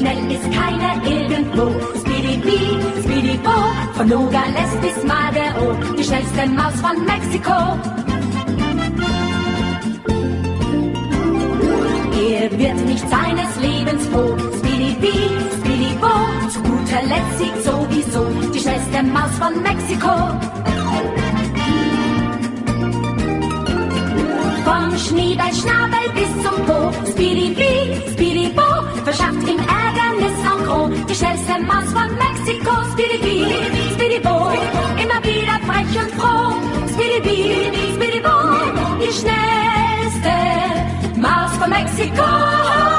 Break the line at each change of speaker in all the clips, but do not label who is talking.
schnell ist keiner irgendwo. Speedy Speedy Bo, von Nogales bis Madero, die schnellste Maus von Mexiko. Er wird nicht seines Lebens froh. Speedy Bee, Speedy Bo, zu guter Letzt siegt sowieso die schnellste Maus von Mexiko. Vom Schneeballschnabel bis zum Po, Speedy Bee, Speedy Bo, verschafft ihm Ärgernis en gros. Die schnellste Maus von Mexiko, Speedy Bee, Speedy Bo, immer wieder frech und froh. Speedy Bee, Speedy Bo, die schnellste Maus von Mexiko.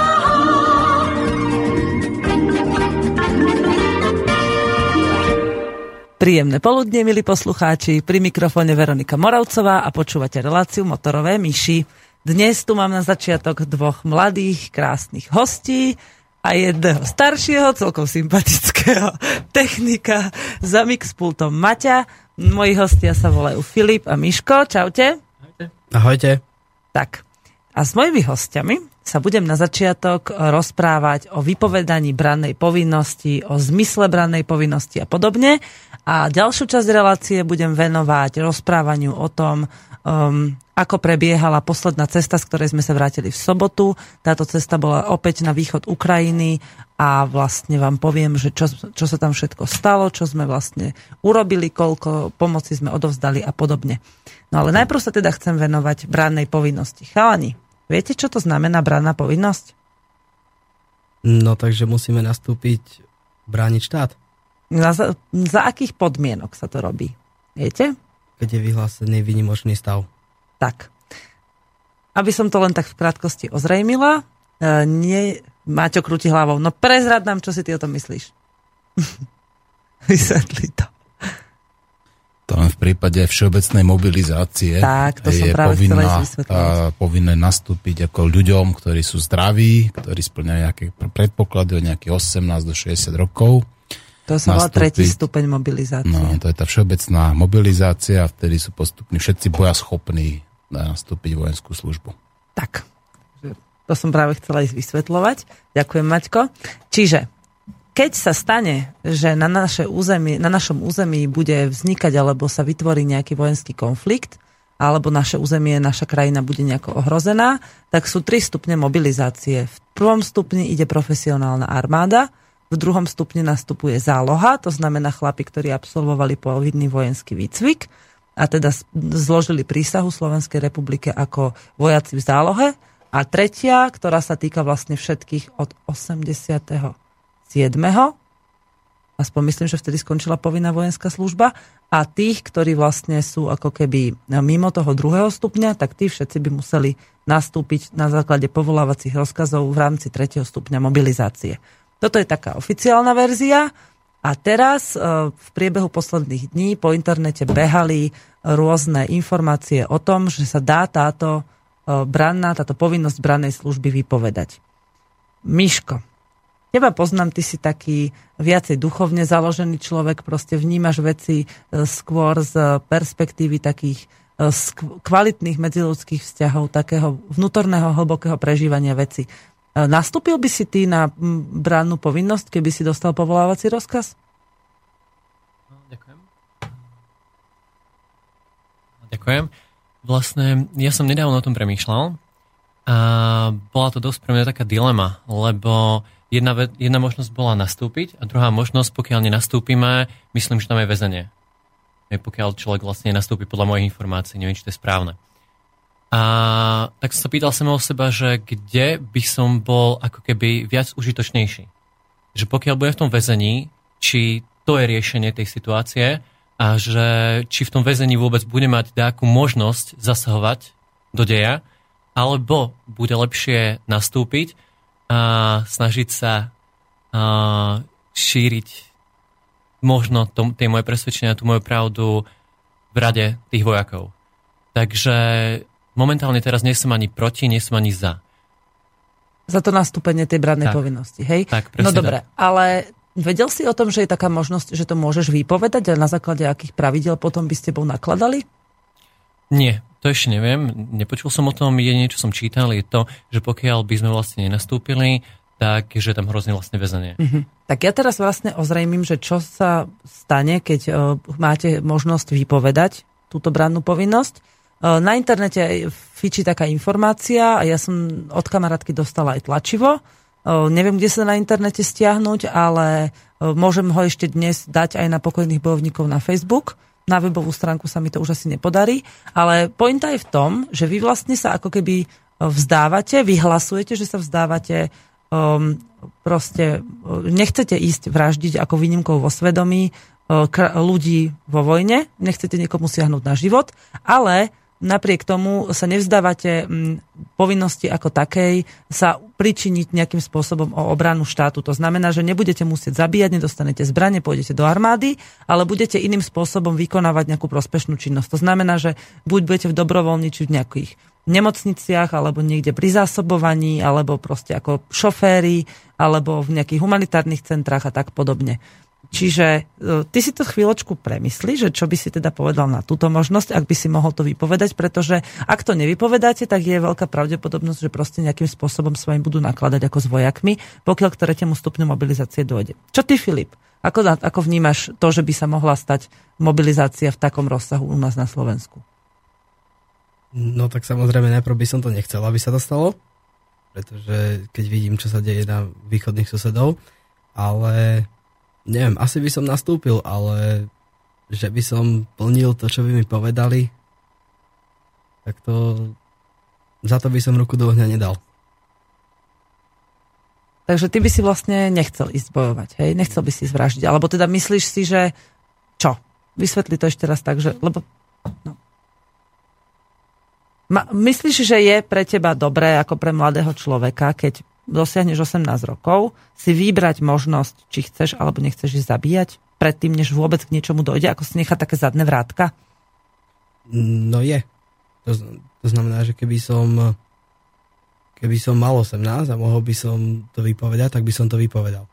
Príjemné poludne, milí poslucháči. Pri mikrofóne Veronika Moravcová a počúvate reláciu Motorové myši. Dnes tu mám na začiatok dvoch mladých, krásnych hostí a jedného staršieho, celkom sympatického technika za mixpultom Maťa. Moji hostia sa volajú Filip a Miško. Čaute.
Ahojte.
Tak, a s mojimi hostiami sa budem na začiatok rozprávať o vypovedaní brannej povinnosti, o zmysle brannej povinnosti a podobne. A ďalšiu časť relácie budem venovať rozprávaniu o tom, um, ako prebiehala posledná cesta, z ktorej sme sa vrátili v sobotu. Táto cesta bola opäť na východ Ukrajiny a vlastne vám poviem, že čo, čo sa tam všetko stalo, čo sme vlastne urobili, koľko pomoci sme odovzdali a podobne. No ale najprv sa teda chcem venovať brannej povinnosti. Chalani, Viete, čo to znamená branná povinnosť?
No takže musíme nastúpiť brániť štát.
Na, za, za akých podmienok sa to robí? Viete?
Keď je vyhlásený výnimočný stav.
Tak. Aby som to len tak v krátkosti ozrejmila, e, nie, Máťo krúti hlavou. No prezrad nám, čo si ty o tom myslíš. Vysvetli to.
To len v prípade všeobecnej mobilizácie
tak, to
je povinná, povinné nastúpiť ako ľuďom, ktorí sú zdraví, ktorí splňajú nejaké predpoklady od nejakých 18 do 60 rokov.
To sa volá tretí stupeň mobilizácie.
No, to je tá všeobecná mobilizácia vtedy sú postupní všetci boja schopní nastúpiť vojenskú službu.
Tak, to som práve chcela ísť vysvetľovať. Ďakujem, Maťko. Čiže keď sa stane, že na, naše územie, na našom území bude vznikať alebo sa vytvorí nejaký vojenský konflikt, alebo naše územie, naša krajina bude nejako ohrozená, tak sú tri stupne mobilizácie. V prvom stupni ide profesionálna armáda, v druhom stupni nastupuje záloha, to znamená chlapi, ktorí absolvovali povinný vojenský výcvik a teda zložili prísahu Slovenskej republike ako vojaci v zálohe. A tretia, ktorá sa týka vlastne všetkých od 80 aspoň myslím, že vtedy skončila povinná vojenská služba, a tých, ktorí vlastne sú ako keby mimo toho druhého stupňa, tak tí všetci by museli nastúpiť na základe povolávacích rozkazov v rámci tretieho stupňa mobilizácie. Toto je taká oficiálna verzia a teraz e, v priebehu posledných dní po internete behali rôzne informácie o tom, že sa dá táto e, branná, táto povinnosť brannej služby vypovedať. Miško, Teba poznám, ty si taký viacej duchovne založený človek, proste vnímaš veci e, skôr z perspektívy takých kvalitných medziludských vzťahov, takého vnútorného hlbokého prežívania veci. E, nastúpil by si ty na brannú povinnosť, keby si dostal povolávací rozkaz?
Ďakujem. Ďakujem. Vlastne, ja som nedávno o tom premýšľal a bola to dosť pre mňa taká dilema, lebo jedna, jedna možnosť bola nastúpiť a druhá možnosť, pokiaľ nenastúpime, myslím, že tam je väzenie. Pokiaľ človek vlastne nastúpi podľa mojich informácií, neviem, či to je správne. A tak som sa pýtal o seba, že kde by som bol ako keby viac užitočnejší. Že pokiaľ bude v tom väzení, či to je riešenie tej situácie a že či v tom väzení vôbec bude mať nejakú možnosť zasahovať do deja, alebo bude lepšie nastúpiť a snažiť sa a, šíriť možno tom, tie moje presvedčenia, tú moju pravdu v rade tých vojakov. Takže momentálne teraz nie som ani proti, nie som ani za.
Za to nastúpenie tej bradnej tak. povinnosti, hej?
Tak,
no dobre, tak. ale vedel si o tom, že je taká možnosť, že to môžeš vypovedať a na základe akých pravidel potom by ste tebou nakladali?
Nie, to ešte neviem, nepočul som o tom, je niečo som čítal, je to, že pokiaľ by sme vlastne nenastúpili, tak že tam hrozne vlastne väzenie.
Mhm. Tak ja teraz vlastne ozrejmím, že čo sa stane, keď uh, máte možnosť vypovedať túto brannú povinnosť. Uh, na internete fičí taká informácia a ja som od kamarátky dostala aj tlačivo. Uh, neviem, kde sa na internete stiahnuť, ale uh, môžem ho ešte dnes dať aj na pokojných bojovníkov na Facebook. Na webovú stránku sa mi to už asi nepodarí, ale pointa je v tom, že vy vlastne sa ako keby vzdávate, vyhlasujete, že sa vzdávate um, proste nechcete ísť vraždiť ako výnimkou vo svedomí ľudí vo vojne, nechcete niekomu siahnuť na život, ale napriek tomu sa nevzdávate um, povinnosti ako takej sa pričiniť nejakým spôsobom o obranu štátu. To znamená, že nebudete musieť zabíjať, nedostanete zbranie, pôjdete do armády, ale budete iným spôsobom vykonávať nejakú prospešnú činnosť. To znamená, že buď budete v dobrovoľniči v nejakých nemocniciach, alebo niekde pri zásobovaní, alebo proste ako šoféry, alebo v nejakých humanitárnych centrách a tak podobne. Čiže e, ty si to chvíľočku premysli, že čo by si teda povedal na túto možnosť, ak by si mohol to vypovedať, pretože ak to nevypovedáte, tak je veľká pravdepodobnosť, že proste nejakým spôsobom s vami budú nakladať ako s vojakmi, pokiaľ k tretiemu stupňu mobilizácie dojde. Čo ty, Filip? Ako, ako vnímaš to, že by sa mohla stať mobilizácia v takom rozsahu u nás na Slovensku?
No tak samozrejme najprv by som to nechcel, aby sa to stalo, pretože keď vidím, čo sa deje na východných susedov, ale neviem, asi by som nastúpil, ale že by som plnil to, čo by mi povedali, tak to za to by som ruku do ohňa nedal.
Takže ty by si vlastne nechcel ísť bojovať, hej? Nechcel by si zvraždiť. Alebo teda myslíš si, že čo? Vysvetli to ešte raz tak, že... Lebo, no. Ma, myslíš, že je pre teba dobré ako pre mladého človeka, keď dosiahneš 18 rokov, si vybrať možnosť, či chceš alebo nechceš ísť zabíjať predtým, než vôbec k niečomu dojde, ako si nechať také zadné vrátka?
No je. To, to znamená, že keby som keby som mal 18 a mohol by som to vypovedať, tak by som to vypovedal.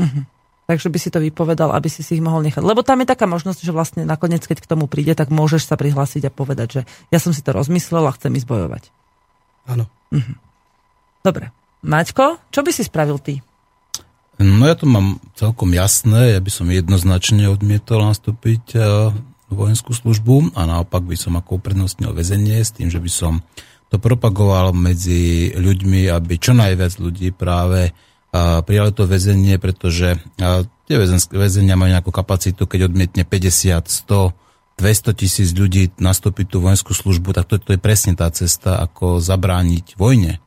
Uh-huh takže by si to vypovedal, aby si si ich mohol nechať. Lebo tam je taká možnosť, že vlastne nakoniec, keď k tomu príde, tak môžeš sa prihlásiť a povedať, že ja som si to rozmyslel a chcem ísť bojovať.
Áno.
Mhm. Dobre. Maťko, čo by si spravil ty?
No ja to mám celkom jasné, ja by som jednoznačne odmietol nastúpiť e, vojenskú službu a naopak by som ako uprednostnil väzenie s tým, že by som to propagoval medzi ľuďmi, aby čo najviac ľudí práve prijali to väzenie, pretože tie väzenia majú nejakú kapacitu, keď odmietne 50, 100, 200 tisíc ľudí nastúpiť tú vojenskú službu, tak to, to je presne tá cesta, ako zabrániť vojne.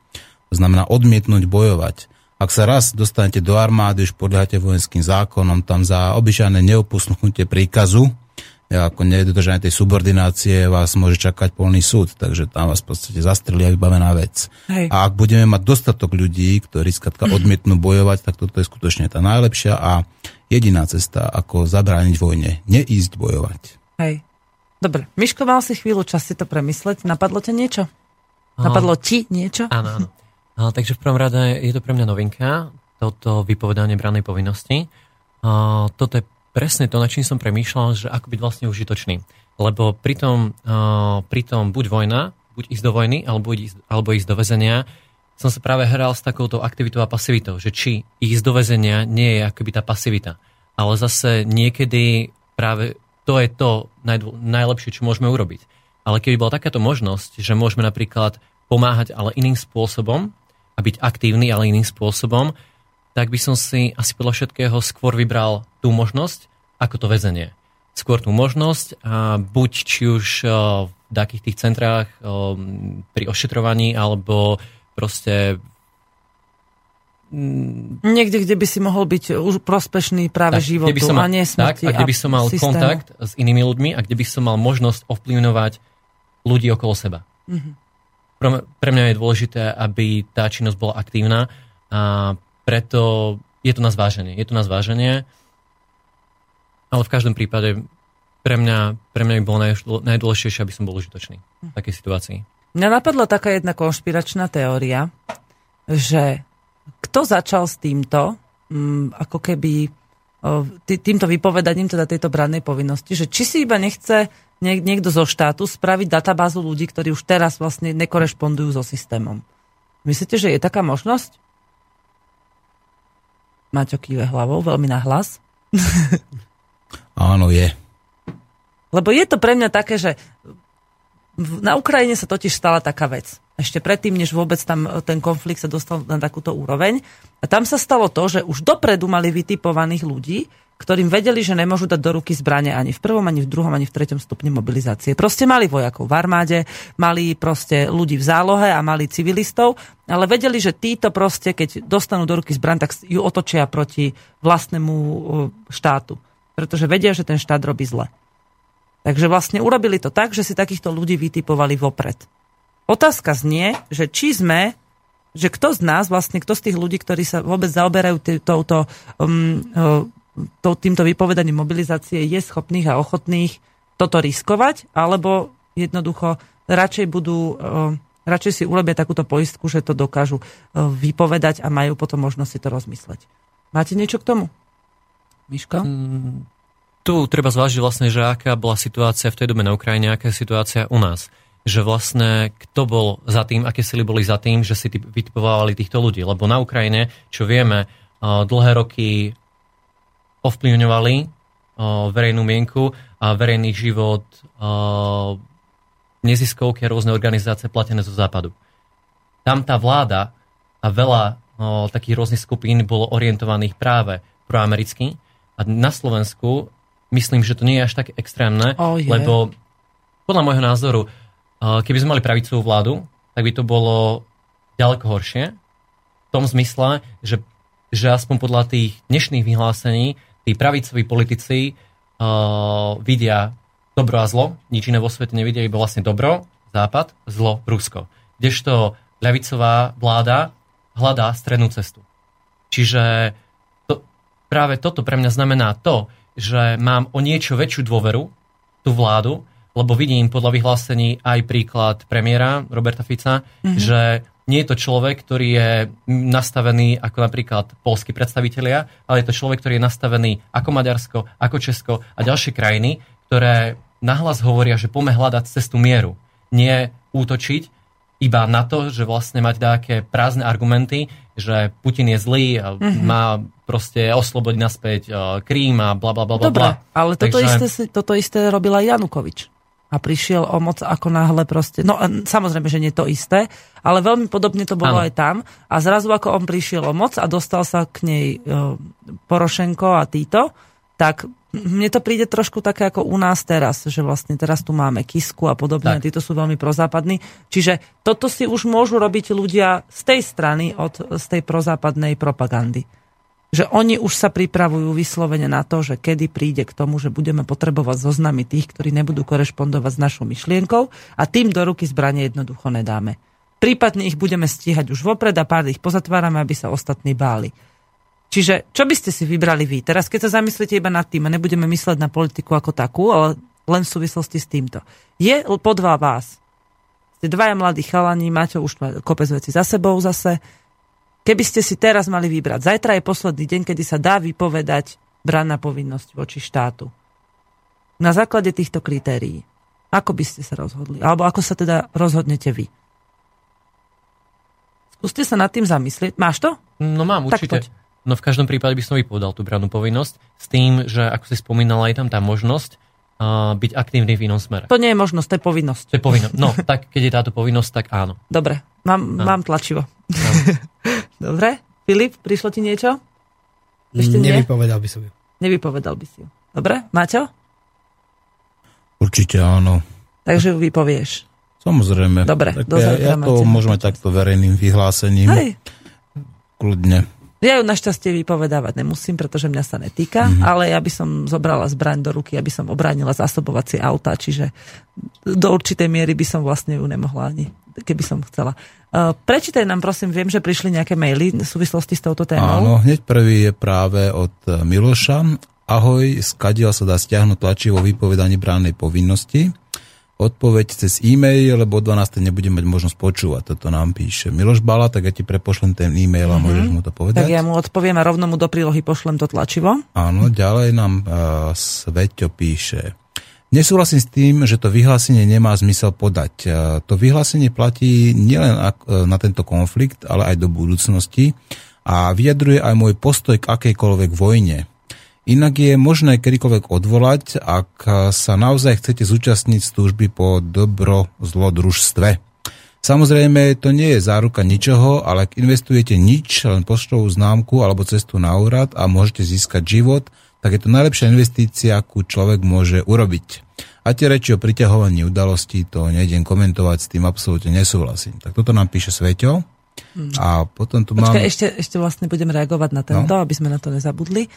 To znamená odmietnúť bojovať. Ak sa raz dostanete do armády, už podľaháte vojenským zákonom, tam za obyčajné neopusnutie príkazu, ako nedodržanie tej subordinácie vás môže čakať polný súd, takže tam vás v podstate zastrelia vybavená vec. Hej. A ak budeme mať dostatok ľudí, ktorí skladka odmietnú bojovať, tak toto je skutočne tá najlepšia a jediná cesta, ako zabrániť vojne. Neísť bojovať.
Hej. Dobre, Miško, mal si chvíľu čas si to premysleť. Napadlo ťa niečo? Napadlo ti niečo?
Áno, áno. Takže v prvom rade je to pre mňa novinka, toto vypovedanie branej povinnosti. A, toto je presne to, na čím som premýšľal, že ako byť vlastne užitočný. Lebo pritom, pritom buď vojna, buď ísť do vojny, alebo ísť, alebo ísť do väzenia, som sa práve hral s takouto aktivitou a pasivitou, že či ísť do väzenia nie je akoby tá pasivita. Ale zase niekedy práve to je to najdô, najlepšie, čo môžeme urobiť. Ale keby bola takáto možnosť, že môžeme napríklad pomáhať, ale iným spôsobom a byť aktívny, ale iným spôsobom, tak by som si asi podľa všetkého skôr vybral tú možnosť, ako to väzenie. Skôr tú možnosť, a buď či už v takých tých centrách pri ošetrovaní, alebo proste
mm, Niekde, kde by si mohol byť už prospešný práve tak, životu by som mal, a nie smrti.
Tak, a kde by som mal systému. kontakt s inými ľuďmi a kde by som mal možnosť ovplyvňovať ľudí okolo seba. Mm-hmm. Pre, mňa je dôležité, aby tá činnosť bola aktívna a preto je to na zváženie. Je to na zváženie, ale v každom prípade pre mňa, pre mňa by bolo najdôležitejšie, aby som bol užitočný v takej situácii.
Mňa napadla taká jedna konšpiračná teória, že kto začal s týmto, mm, ako keby týmto vypovedaním teda tejto brannej povinnosti, že či si iba nechce niekto zo štátu spraviť databázu ľudí, ktorí už teraz vlastne nekorešpondujú so systémom. Myslíte, že je taká možnosť? Maťo kýve hlavou, veľmi nahlas.
Áno, je.
Lebo je to pre mňa také, že na Ukrajine sa totiž stala taká vec. Ešte predtým, než vôbec tam ten konflikt sa dostal na takúto úroveň. A tam sa stalo to, že už dopredu mali vytipovaných ľudí, ktorým vedeli, že nemôžu dať do ruky zbranie ani v prvom, ani v druhom, ani v treťom stupni mobilizácie. Proste mali vojakov v armáde, mali proste ľudí v zálohe a mali civilistov, ale vedeli, že títo proste, keď dostanú do ruky zbraň, tak ju otočia proti vlastnému štátu. Pretože vedia, že ten štát robí zle. Takže vlastne urobili to tak, že si takýchto ľudí vytipovali vopred. Otázka znie, že či sme že kto z nás, vlastne kto z tých ľudí, ktorí sa vôbec zaoberajú touto um, to, týmto vypovedaním mobilizácie je schopných a ochotných toto riskovať, alebo jednoducho radšej budú, eh, radšej si urobia takúto poistku, že to dokážu eh, vypovedať a majú potom možnosť si to rozmysleť. Máte niečo k tomu? Miško? Mm,
tu treba zvážiť vlastne, že aká bola situácia v tej dobe na Ukrajine, aká je situácia u nás. Že vlastne kto bol za tým, aké sily boli za tým, že si vytipovali týchto ľudí. Lebo na Ukrajine, čo vieme, eh, dlhé roky ovplyvňovali verejnú mienku a verejný život neziskovky a rôzne organizácie platené zo západu. Tam tá vláda a veľa takých rôznych skupín bolo orientovaných práve proamericky a na Slovensku myslím, že to nie je až tak extrémne,
oh, yeah.
lebo podľa môjho názoru, keby sme mali pravicovú vládu, tak by to bolo ďaleko horšie. V tom zmysle, že, že aspoň podľa tých dnešných vyhlásení tí pravicoví politici uh, vidia dobro a zlo, nič iné vo svete nevidia, iba vlastne dobro, západ, zlo, Rusko. Kdežto ľavicová vláda hľadá strednú cestu. Čiže to, práve toto pre mňa znamená to, že mám o niečo väčšiu dôveru tú vládu, lebo vidím podľa vyhlásení aj príklad premiéra Roberta Fica, mm-hmm. že nie je to človek, ktorý je nastavený ako napríklad polskí predstavitelia, ale je to človek, ktorý je nastavený ako Maďarsko, ako Česko a ďalšie krajiny, ktoré nahlas hovoria, že poďme hľadať cestu mieru. Nie útočiť iba na to, že vlastne mať nejaké prázdne argumenty, že Putin je zlý mm-hmm. má proste oslobodiť naspäť uh, Krím a bla bla bla bla.
Dobre, ale toto, Takže... isté, toto isté robila Janukovič a prišiel o moc ako náhle proste, no samozrejme, že nie to isté, ale veľmi podobne to bolo ano. aj tam a zrazu ako on prišiel o moc a dostal sa k nej e, Porošenko a títo, tak mne to príde trošku také ako u nás teraz, že vlastne teraz tu máme Kisku a podobne, tak. títo sú veľmi prozápadní. Čiže toto si už môžu robiť ľudia z tej strany, od, z tej prozápadnej propagandy že oni už sa pripravujú vyslovene na to, že kedy príde k tomu, že budeme potrebovať zoznamy tých, ktorí nebudú korešpondovať s našou myšlienkou a tým do ruky zbranie jednoducho nedáme. Prípadne ich budeme stíhať už vopred a pár ich pozatvárame, aby sa ostatní báli. Čiže čo by ste si vybrali vy? Teraz keď sa zamyslíte iba nad tým a nebudeme mysleť na politiku ako takú, ale len v súvislosti s týmto. Je podľa vás, ste dvaja mladí chalani, máte už kopec veci za sebou zase, Keby ste si teraz mali vybrať, zajtra je posledný deň, kedy sa dá vypovedať branná povinnosť voči štátu. Na základe týchto kritérií. Ako by ste sa rozhodli? Alebo ako sa teda rozhodnete vy? Skúste sa nad tým zamyslieť. Máš to?
No mám, určite. No v každom prípade by som vypovedal tú brannú povinnosť s tým, že ako si spomínala, je tam tá možnosť uh, byť aktívny v inom smere.
To nie je možnosť, to je povinnosť.
To je povinnosť. No, tak keď je táto povinnosť, tak áno.
Dobre, mám, mám tlačivo. No. Dobre. Filip, prišlo ti niečo?
Ešte Nevypovedal by som ju.
Nevypovedal by si ju. Dobre, Maťo?
Určite áno.
Takže ju vypovieš.
Samozrejme.
Dobre,
tak ja, ja to môžeme takto verejným vyhlásením. Hej. Kľudne.
Ja ju našťastie vypovedávať nemusím, pretože mňa sa netýka, mm-hmm. ale ja by som zobrala zbraň do ruky, aby som obránila zásobovacie auta, čiže do určitej miery by som vlastne ju nemohla ani, keby som chcela. Uh, prečítaj nám prosím, viem, že prišli nejaké maily v súvislosti s touto témou.
Áno, hneď prvý je práve od Miloša. Ahoj, skadiaľ sa dá stiahnuť tlačivo vypovedanie bránnej povinnosti odpoveď cez e-mail, lebo o 12. nebudem mať možnosť počúvať. Toto nám píše Miloš Bala, tak ja ti prepošlem ten e-mail a mm-hmm. môžeš mu to povedať.
Tak ja mu odpoviem a rovno mu do prílohy pošlem to tlačivo.
Áno, ďalej nám uh, Sveťo píše. Nesúhlasím s tým, že to vyhlásenie nemá zmysel podať. Uh, to vyhlásenie platí nielen uh, na tento konflikt, ale aj do budúcnosti. a vyjadruje aj môj postoj k akejkoľvek vojne. Inak je možné kedykoľvek odvolať, ak sa naozaj chcete zúčastniť služby po dobro-zlodružstve. Samozrejme, to nie je záruka ničoho, ale ak investujete nič, len poštovú známku alebo cestu na úrad a môžete získať život, tak je to najlepšia investícia, akú človek môže urobiť. A tie reči o priťahovaní udalostí, to nejdem komentovať, s tým absolútne nesúhlasím. Tak toto nám píše Sveťo. Hmm. A potom tu
Počkaj, mám... ešte, ešte vlastne budem reagovať na tento, no? aby sme na to nezabudli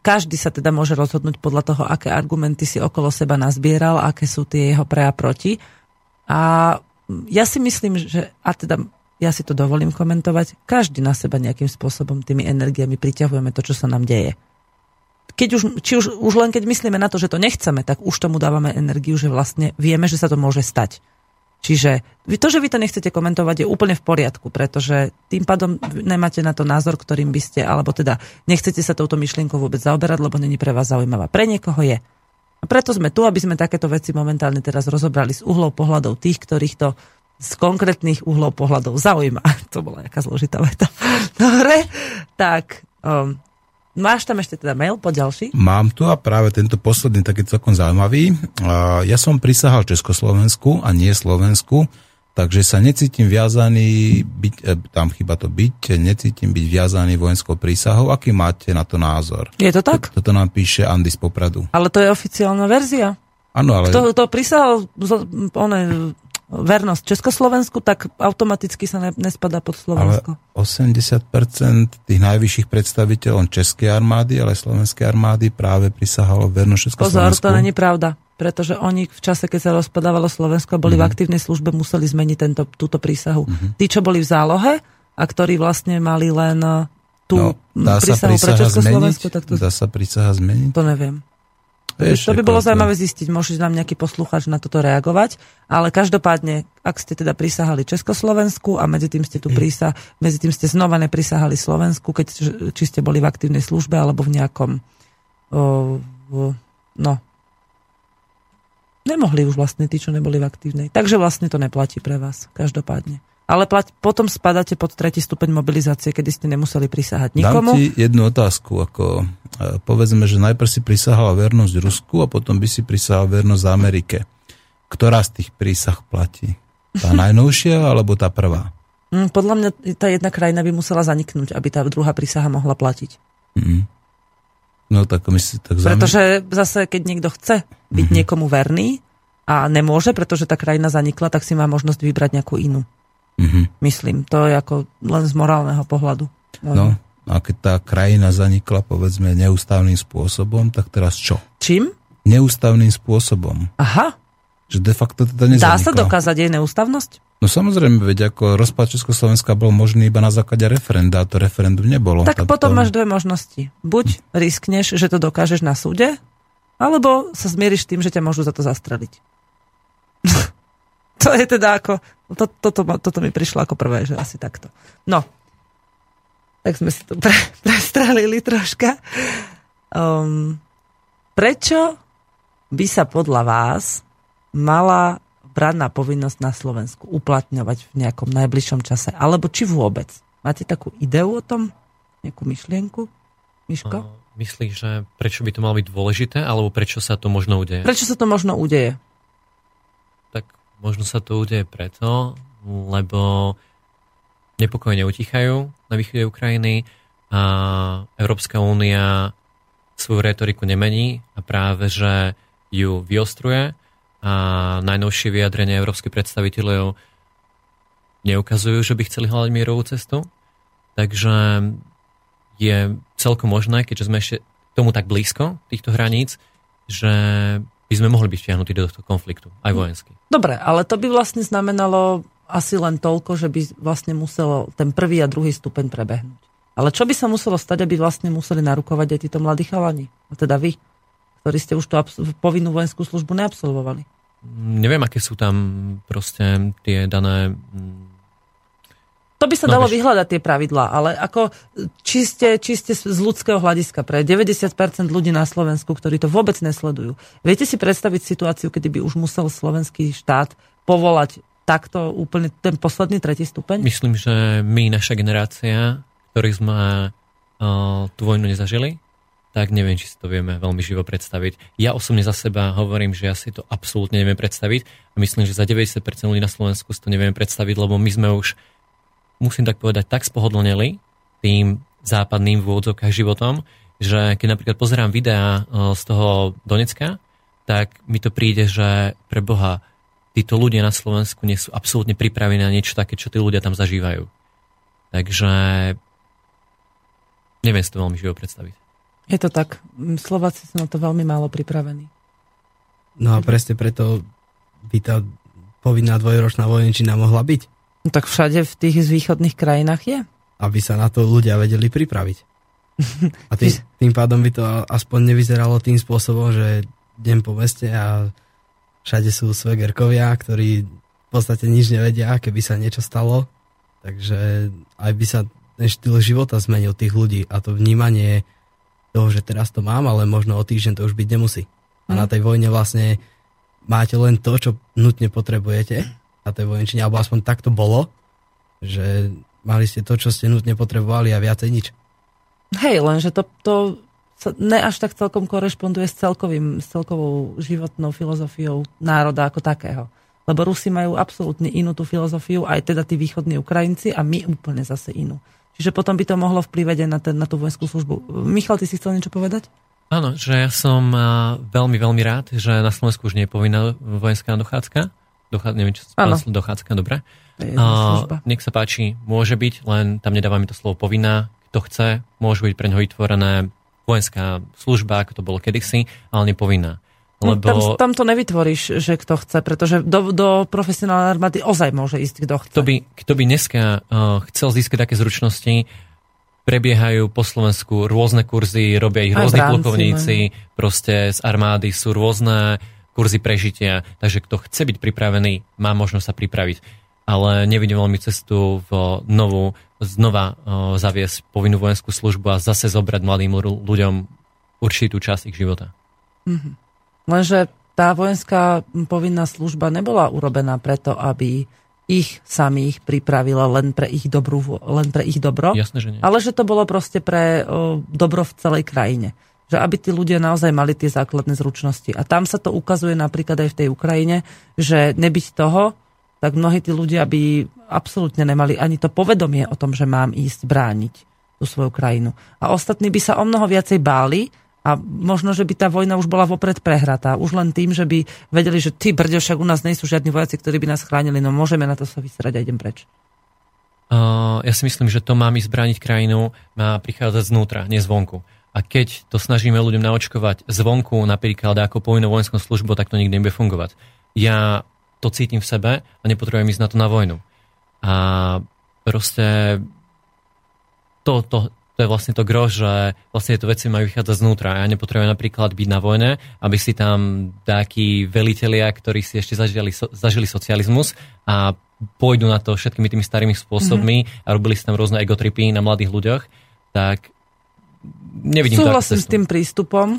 každý sa teda môže rozhodnúť podľa toho, aké argumenty si okolo seba nazbieral, aké sú tie jeho pre a proti. A ja si myslím, že, a teda ja si to dovolím komentovať, každý na seba nejakým spôsobom tými energiami priťahujeme to, čo sa nám deje. Keď už, či už, už len keď myslíme na to, že to nechceme, tak už tomu dávame energiu, že vlastne vieme, že sa to môže stať. Čiže to, že vy to nechcete komentovať, je úplne v poriadku, pretože tým pádom nemáte na to názor, ktorým by ste, alebo teda nechcete sa touto myšlienkou vôbec zaoberať, lebo není pre vás zaujímavá. Pre niekoho je. A preto sme tu, aby sme takéto veci momentálne teraz rozobrali z uhlov pohľadov tých, ktorých to z konkrétnych uhlov pohľadov zaujíma. To bola jaká zložitá veta. Dobre, tak um, Máš tam ešte teda mail po ďalší?
Mám tu a práve tento posledný taký celkom zaujímavý. Ja som prisahal Československu a nie Slovensku, takže sa necítim viazaný, byť, e, tam chyba to byť, necítim byť viazaný vojenskou prísahou. Aký máte na to názor?
Je to tak?
Toto nám píše Andy z Popradu.
Ale to je oficiálna verzia.
Áno, ale...
Kto to prisahal, one, vernosť Československu, tak automaticky sa ne, nespadá pod Slovensko.
Ale 80% tých najvyšších predstaviteľov Českej armády, ale Slovenskej armády práve prisahalo vernosť Československu.
Pozor, to není pravda. Pretože oni v čase, keď sa rozpadávalo Slovensko boli mm-hmm. v mhm. aktívnej službe, museli zmeniť tento, túto prísahu. Mm-hmm. Tí, čo boli v zálohe a ktorí vlastne mali len uh, tú no, dá prísahu sa pre Československo,
tak to... Dá sa prísaha zmeniť?
To neviem. Vieš, to by bolo zaujímavé zistiť, môže nám nejaký posluchač na toto reagovať, ale každopádne, ak ste teda prisahali Československu a medzi tým ste tu prísa, medzi tým ste znova neprisahali Slovensku, keď, či ste boli v aktívnej službe alebo v nejakom o, o, no. Nemohli už vlastne tí, čo neboli v aktívnej. Takže vlastne to neplatí pre vás, každopádne ale plať, potom spadáte pod tretí stupeň mobilizácie, kedy ste nemuseli prisahať nikomu.
Dám ti jednu otázku. Ako, e, povedzme, že najprv si prisahala vernosť Rusku a potom by si prisahala vernosť Amerike. Ktorá z tých prísah platí? Tá najnovšia alebo tá prvá?
Mm, podľa mňa tá jedna krajina by musela zaniknúť, aby tá druhá prísaha mohla platiť. Mm.
No tak si tak
zamer... Pretože zase, keď niekto chce byť mm-hmm. niekomu verný a nemôže, pretože tá krajina zanikla, tak si má možnosť vybrať nejakú inú. Mm-hmm. Myslím, to je ako len z morálneho pohľadu.
No, a keď tá krajina zanikla, povedzme, neústavným spôsobom, tak teraz čo?
Čím?
Neústavným spôsobom.
Aha.
Že de facto teda nezanikla.
Dá sa dokázať jej neústavnosť?
No samozrejme, veď ako rozpad Československa bol možný iba na základe referenda, a to referendum nebolo.
Tak, tak potom to... máš dve možnosti. Buď hm. riskneš, že to dokážeš na súde, alebo sa zmieriš tým, že ťa môžu za to zastreliť. to je teda ako... To, toto, toto mi prišlo ako prvé, že asi takto. No. Tak sme si to pre, prestrelili troška. Um, prečo by sa podľa vás mala bránna povinnosť na Slovensku uplatňovať v nejakom najbližšom čase? Alebo či vôbec? Máte takú ideu o tom? Nejakú myšlienku? Miško? Uh,
myslíš, že prečo by to malo byť dôležité, alebo prečo sa to možno udeje?
Prečo sa to možno udeje?
Možno sa to udeje preto, lebo nepokoje neutichajú na východe Ukrajiny a Európska únia svoju retoriku nemení a práve, že ju vyostruje a najnovšie vyjadrenia európskych predstaviteľov neukazujú, že by chceli hľadať mierovú cestu. Takže je celkom možné, keďže sme ešte tomu tak blízko, týchto hraníc, že by sme mohli byť vtiahnutí do tohto konfliktu, aj hm. vojensky.
Dobre, ale to by vlastne znamenalo asi len toľko, že by vlastne muselo ten prvý a druhý stupeň prebehnúť. Ale čo by sa muselo stať, aby vlastne museli narukovať aj títo mladí chalani? A teda vy, ktorí ste už tú povinnú vojenskú službu neabsolvovali.
Neviem, aké sú tam proste tie dané mm,
to by sa no, dalo vieš. vyhľadať tie pravidlá, ale ako čiste, čiste z ľudského hľadiska pre 90% ľudí na Slovensku, ktorí to vôbec nesledujú. Viete si predstaviť situáciu, kedy by už musel slovenský štát povolať takto úplne ten posledný tretí stupeň?
Myslím, že my, naša generácia, ktorí sme uh, tú vojnu nezažili, tak neviem, či si to vieme veľmi živo predstaviť. Ja osobne za seba hovorím, že ja si to absolútne neviem predstaviť a myslím, že za 90% ľudí na Slovensku si to nevieme predstaviť, lebo my sme už, musím tak povedať, tak spohodlneli tým západným vôdzokách životom, že keď napríklad pozerám videá z toho Donecka, tak mi to príde, že pre Boha títo ľudia na Slovensku nie sú absolútne pripravení na niečo také, čo tí ľudia tam zažívajú. Takže neviem si to veľmi živo predstaviť.
Je to tak. Slováci sú na to veľmi málo pripravení.
No a presne preto by tá povinná dvojročná vojenčina mohla byť.
No tak všade v tých východných krajinách je.
Aby sa na to ľudia vedeli pripraviť. A tým, tým pádom by to aspoň nevyzeralo tým spôsobom, že idem po meste a všade sú svegerkovia, ktorí v podstate nič nevedia, keby sa niečo stalo. Takže aj by sa ten štýl života zmenil tých ľudí a to vnímanie toho, že teraz to mám, ale možno o týždeň to už byť nemusí. A na mhm. tej vojne vlastne máte len to, čo nutne potrebujete na tej vojenčine, alebo aspoň tak to bolo, že mali ste to, čo ste nutne potrebovali a viacej nič.
Hej, lenže to, to ne až tak celkom korešponduje s, celkovým, s celkovou životnou filozofiou národa ako takého. Lebo Rusi majú absolútne inú tú filozofiu, aj teda tí východní Ukrajinci a my úplne zase inú. Čiže potom by to mohlo vplývať aj na, ten, na tú vojenskú službu. Michal, ty si chcel niečo povedať?
Áno, že ja som veľmi, veľmi rád, že na Slovensku už nie je povinná vojenská dochádzka. Dochá, neviem, čo sa dochádzka, dobre. Uh, nech sa páči, môže byť, len tam nedávame to slovo povinná. Kto chce, môže byť pre ňoho vytvorené vojenská služba, ako to bolo kedysi, ale nepovinná.
No, lebo... Tam, tam to nevytvoríš, že kto chce, pretože do, do profesionálnej armády ozaj môže ísť kto chce.
Kto by, kto by dneska uh, chcel získať také zručnosti, prebiehajú po Slovensku rôzne kurzy, robia ich rôzni plukovníci, proste z armády sú rôzne kurzy prežitia, takže kto chce byť pripravený, má možnosť sa pripraviť. Ale nevidím veľmi cestu v novú, znova uh, zaviesť povinnú vojenskú službu a zase zobrať mladým ľuďom určitú časť ich života.
Mm-hmm. Lenže tá vojenská povinná služba nebola urobená preto, aby ich samých pripravila len pre ich, dobrú, len pre ich dobro,
Jasne, že nie.
ale že to bolo proste pre o, dobro v celej krajine. Že aby tí ľudia naozaj mali tie základné zručnosti. A tam sa to ukazuje napríklad aj v tej Ukrajine, že nebyť toho, tak mnohí tí ľudia by absolútne nemali ani to povedomie o tom, že mám ísť brániť tú svoju krajinu. A ostatní by sa o mnoho viacej báli, a možno, že by tá vojna už bola vopred prehratá. Už len tým, že by vedeli, že ty brďo, však u nás nie sú žiadni vojaci, ktorí by nás chránili, no môžeme na to sa vysrať a idem preč.
Uh, ja si myslím, že to mám ísť brániť krajinu, má prichádzať znútra, nie zvonku. A keď to snažíme ľuďom naočkovať zvonku, napríklad ako povinnú vojenskou službu, tak to nikdy nebude fungovať. Ja to cítim v sebe a nepotrebujem ísť na to na vojnu. A proste to, to, to je vlastne to gro, že vlastne tieto veci majú vychádzať znútra. Ja nepotrebujem napríklad byť na vojne, aby si tam takí velitelia, ktorí si ešte zažili, zažili socializmus a pôjdu na to všetkými tými starými spôsobmi mm-hmm. a robili si tam rôzne egotripy na mladých ľuďoch, tak nevidím
Súhlasím s tým prístupom,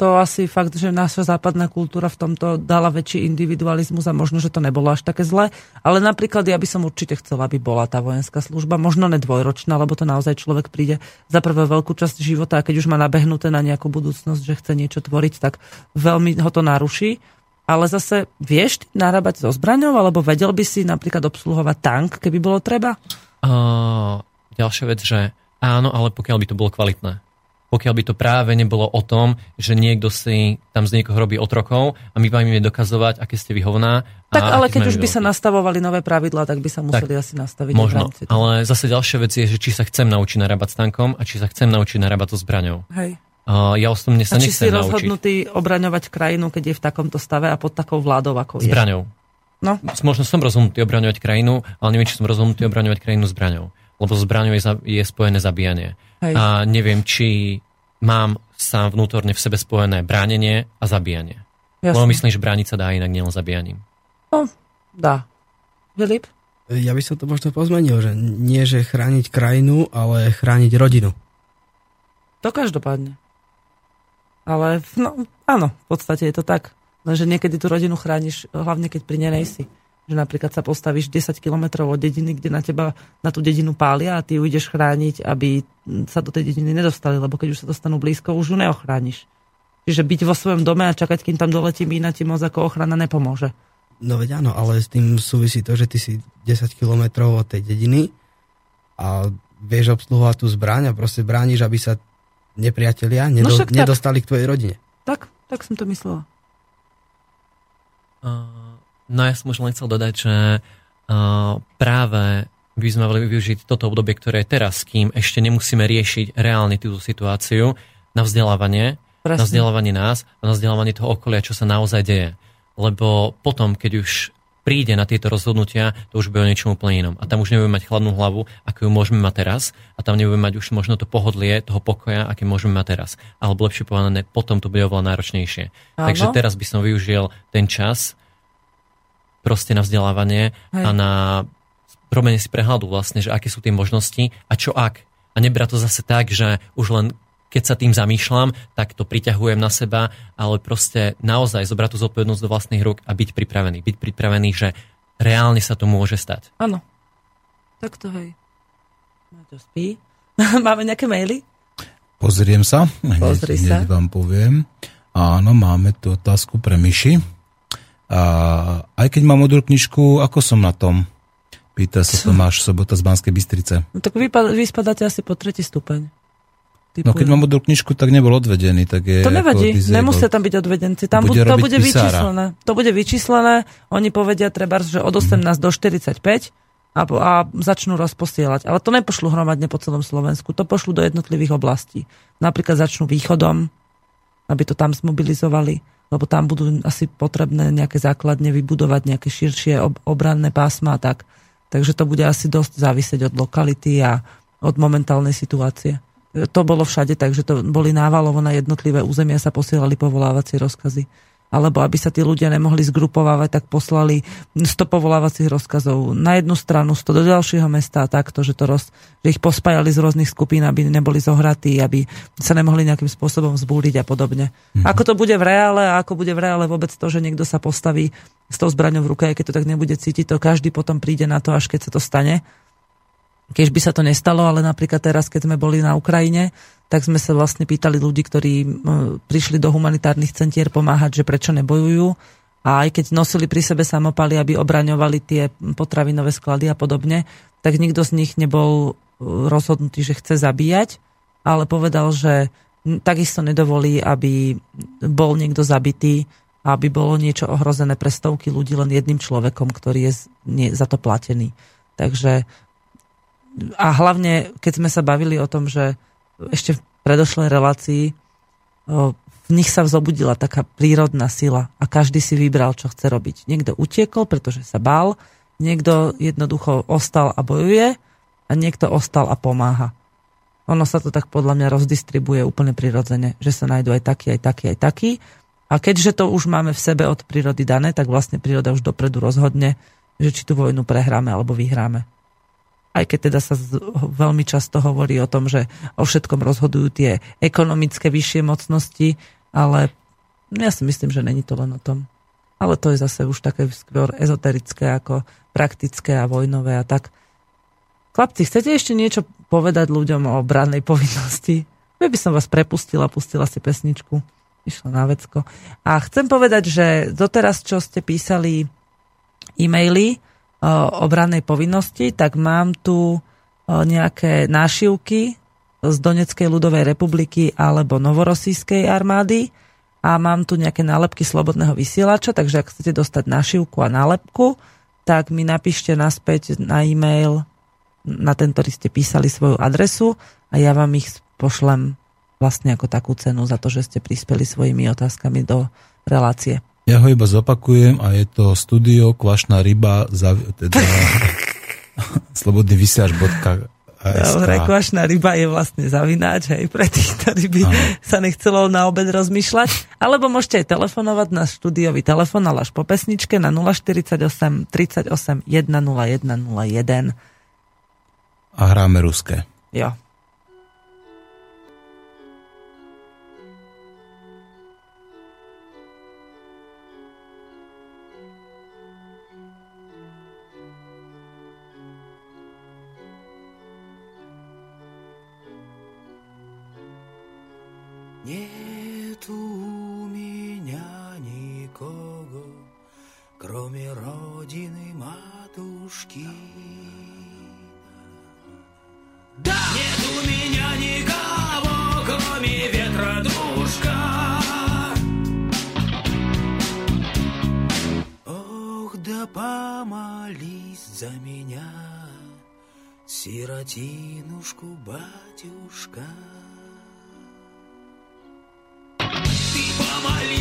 to asi fakt, že naša západná kultúra v tomto dala väčší individualizmus a možno, že to nebolo až také zlé. Ale napríklad ja by som určite chcela, aby bola tá vojenská služba, možno ne dvojročná, lebo to naozaj človek príde za prvé veľkú časť života a keď už má nabehnuté na nejakú budúcnosť, že chce niečo tvoriť, tak veľmi ho to naruší. Ale zase vieš narábať so zbraňou, alebo vedel by si napríklad obsluhovať tank, keby bolo treba?
Uh, ďalšia vec, že áno, ale pokiaľ by to bolo kvalitné pokiaľ by to práve nebolo o tom, že niekto si tam z niekoho robí otrokov a my vám im dokazovať, aké ste vyhovná.
Tak ale keď už by sa nastavovali nové pravidlá, tak by sa museli tak, asi nastaviť.
Možno, ale zase ďalšia vec je, že či sa chcem naučiť narábať s tankom a či sa chcem naučiť narábať so zbraňou.
Hej.
Uh, ja osobne sa a
si
naučiť.
rozhodnutý obraňovať krajinu, keď je v takomto stave a pod takou vládou, ako
je? Zbraňou. No. Možno som rozhodnutý obraňovať krajinu, ale neviem, či som rozhodnutý obraňovať krajinu zbraňou. Lebo zbraňou je, je spojené zabíjanie. Hej. A neviem, či mám sám vnútorne v sebe spojené bránenie a zabíjanie. Jasne. Lebo myslím, že brániť sa dá inak nielen zabíjaním.
No, dá. Filip?
Ja by som to možno pozmenil, že nie, že chrániť krajinu, ale chrániť rodinu.
To každopádne. Ale no, áno, v podstate je to tak. Lenže niekedy tú rodinu chrániš, hlavne keď pri nej nejsi. Že napríklad sa postavíš 10 kilometrov od dediny, kde na teba, na tú dedinu pália a ty ju ideš chrániť, aby sa do tej dediny nedostali, lebo keď už sa dostanú blízko, už ju neochrániš. Čiže byť vo svojom dome a čakať, kým tam doletí mína, ti moc ako ochrana nepomôže.
No veď áno, ale s tým súvisí to, že ty si 10 kilometrov od tej dediny a vieš obsluhovať tú zbraň a proste brániš, aby sa nepriatelia nedo,
No však tak.
nedostali k tvojej rodine.
Tak, tak som to myslela.
Uh, no ja som už len chcel dodať, že uh, práve by sme mali využiť toto obdobie, ktoré je teraz, kým ešte nemusíme riešiť reálne túto situáciu na vzdelávanie, na
Presne.
vzdelávanie nás a na vzdelávanie toho okolia, čo sa naozaj deje. Lebo potom, keď už príde na tieto rozhodnutia, to už bude o niečom úplne inom. A tam už nebudeme mať chladnú hlavu, ako ju môžeme mať teraz, a tam nebudeme mať už možno to pohodlie toho pokoja, aké môžeme mať teraz. Alebo lepšie povedané, potom to bude oveľa náročnejšie.
Áno.
Takže teraz by som využil ten čas proste na vzdelávanie
Hej.
a na robenie si prehľadu vlastne, že aké sú tie možnosti a čo ak. A nebrať to zase tak, že už len keď sa tým zamýšľam, tak to priťahujem na seba, ale proste naozaj zobrať tú zodpovednosť do vlastných rúk a byť pripravený. Byť pripravený, že reálne sa to môže stať.
Áno. Tak to hej. Maťo spí. Máme nejaké maily?
Pozriem sa, hneď,
Pozri sa.
hneď vám poviem. Áno, máme tu otázku pre Myši. A aj keď mám modrú knižku, ako som na tom? Pýta sa Tomáš Sobota z Banskej Bystrice.
No tak vy, vy spadáte asi po tretí stupeň.
No keď mám modrú knižku, tak nebol odvedený. Tak je
To nevadí, nemusia tam byť odvedenci. Tam
Bude
to bude
pisára.
vyčíslené. To bude vyčíslené, oni povedia treba, že od 18 do 45 a, a začnú rozposielať. Ale to nepošlu hromadne po celom Slovensku, to pošlu do jednotlivých oblastí. Napríklad začnú východom, aby to tam zmobilizovali, lebo tam budú asi potrebné nejaké základne vybudovať nejaké širšie ob- obranné pásma tak. Takže to bude asi dosť závisieť od lokality a od momentálnej situácie. To bolo všade, takže to boli návalovo na jednotlivé územia sa posielali povolávacie rozkazy. Alebo aby sa tí ľudia nemohli zgrupovávať, tak poslali 100 povolávacích rozkazov na jednu stranu, 100 do ďalšieho mesta a takto, že, to roz, že ich pospájali z rôznych skupín, aby neboli zohratí, aby sa nemohli nejakým spôsobom vzbúriť a podobne. Mm-hmm. Ako to bude v reále a ako bude v reále vôbec to, že niekto sa postaví s tou zbraňou v ruke, aj keď to tak nebude cítiť, to každý potom príde na to, až keď sa to stane keď by sa to nestalo, ale napríklad teraz, keď sme boli na Ukrajine, tak sme sa vlastne pýtali ľudí, ktorí m, prišli do humanitárnych centier pomáhať, že prečo nebojujú. A aj keď nosili pri sebe samopaly, aby obraňovali tie potravinové sklady a podobne, tak nikto z nich nebol e, rozhodnutý, že chce zabíjať, ale povedal, že takisto nedovolí, aby bol niekto zabitý, aby bolo niečo ohrozené pre stovky ľudí len jedným človekom, ktorý je za to platený. Takže a hlavne, keď sme sa bavili o tom, že ešte v predošlej relácii v nich sa vzobudila taká prírodná sila a každý si vybral, čo chce robiť. Niekto utiekol, pretože sa bál, niekto jednoducho ostal a bojuje a niekto ostal a pomáha. Ono sa to tak podľa mňa rozdistribuje úplne prirodzene, že sa nájdú aj takí, aj takí, aj takí. A keďže to už máme v sebe od prírody dané, tak vlastne príroda už dopredu rozhodne, že či tú vojnu prehráme alebo vyhráme aj keď teda sa veľmi často hovorí o tom, že o všetkom rozhodujú tie ekonomické vyššie mocnosti, ale ja si myslím, že není to len o tom. Ale to je zase už také skôr ezoterické ako praktické a vojnové a tak. Chlapci, chcete ešte niečo povedať ľuďom o brannej povinnosti? Ja by som vás prepustila, pustila si pesničku. Išla na vecko. A chcem povedať, že doteraz, čo ste písali e-maily, obrannej povinnosti, tak mám tu nejaké nášivky z Doneckej ľudovej republiky alebo Novorosijskej armády a mám tu nejaké nálepky slobodného vysielača, takže ak chcete dostať nášivku a nálepku, tak mi napíšte naspäť na e-mail na ten, ktorý ste písali svoju adresu a ja vám ich pošlem vlastne ako takú cenu za to, že ste prispeli svojimi otázkami do relácie.
Ja ho iba zopakujem a je to studio Kvašná ryba za, teda, slobodný vysiač bodka
Dobre, kvašná ryba je vlastne zavináč, hej, pre tých, ktorí by
Áno.
sa nechcelo na obed rozmýšľať. Alebo môžete aj telefonovať na štúdiový telefon, ale až po pesničke na 048 38 101 0101.
A hráme ruské.
Jo.
Никого, кроме ветра. Ох, да помолись за меня, сиротинушку, батюшка. Ты помолись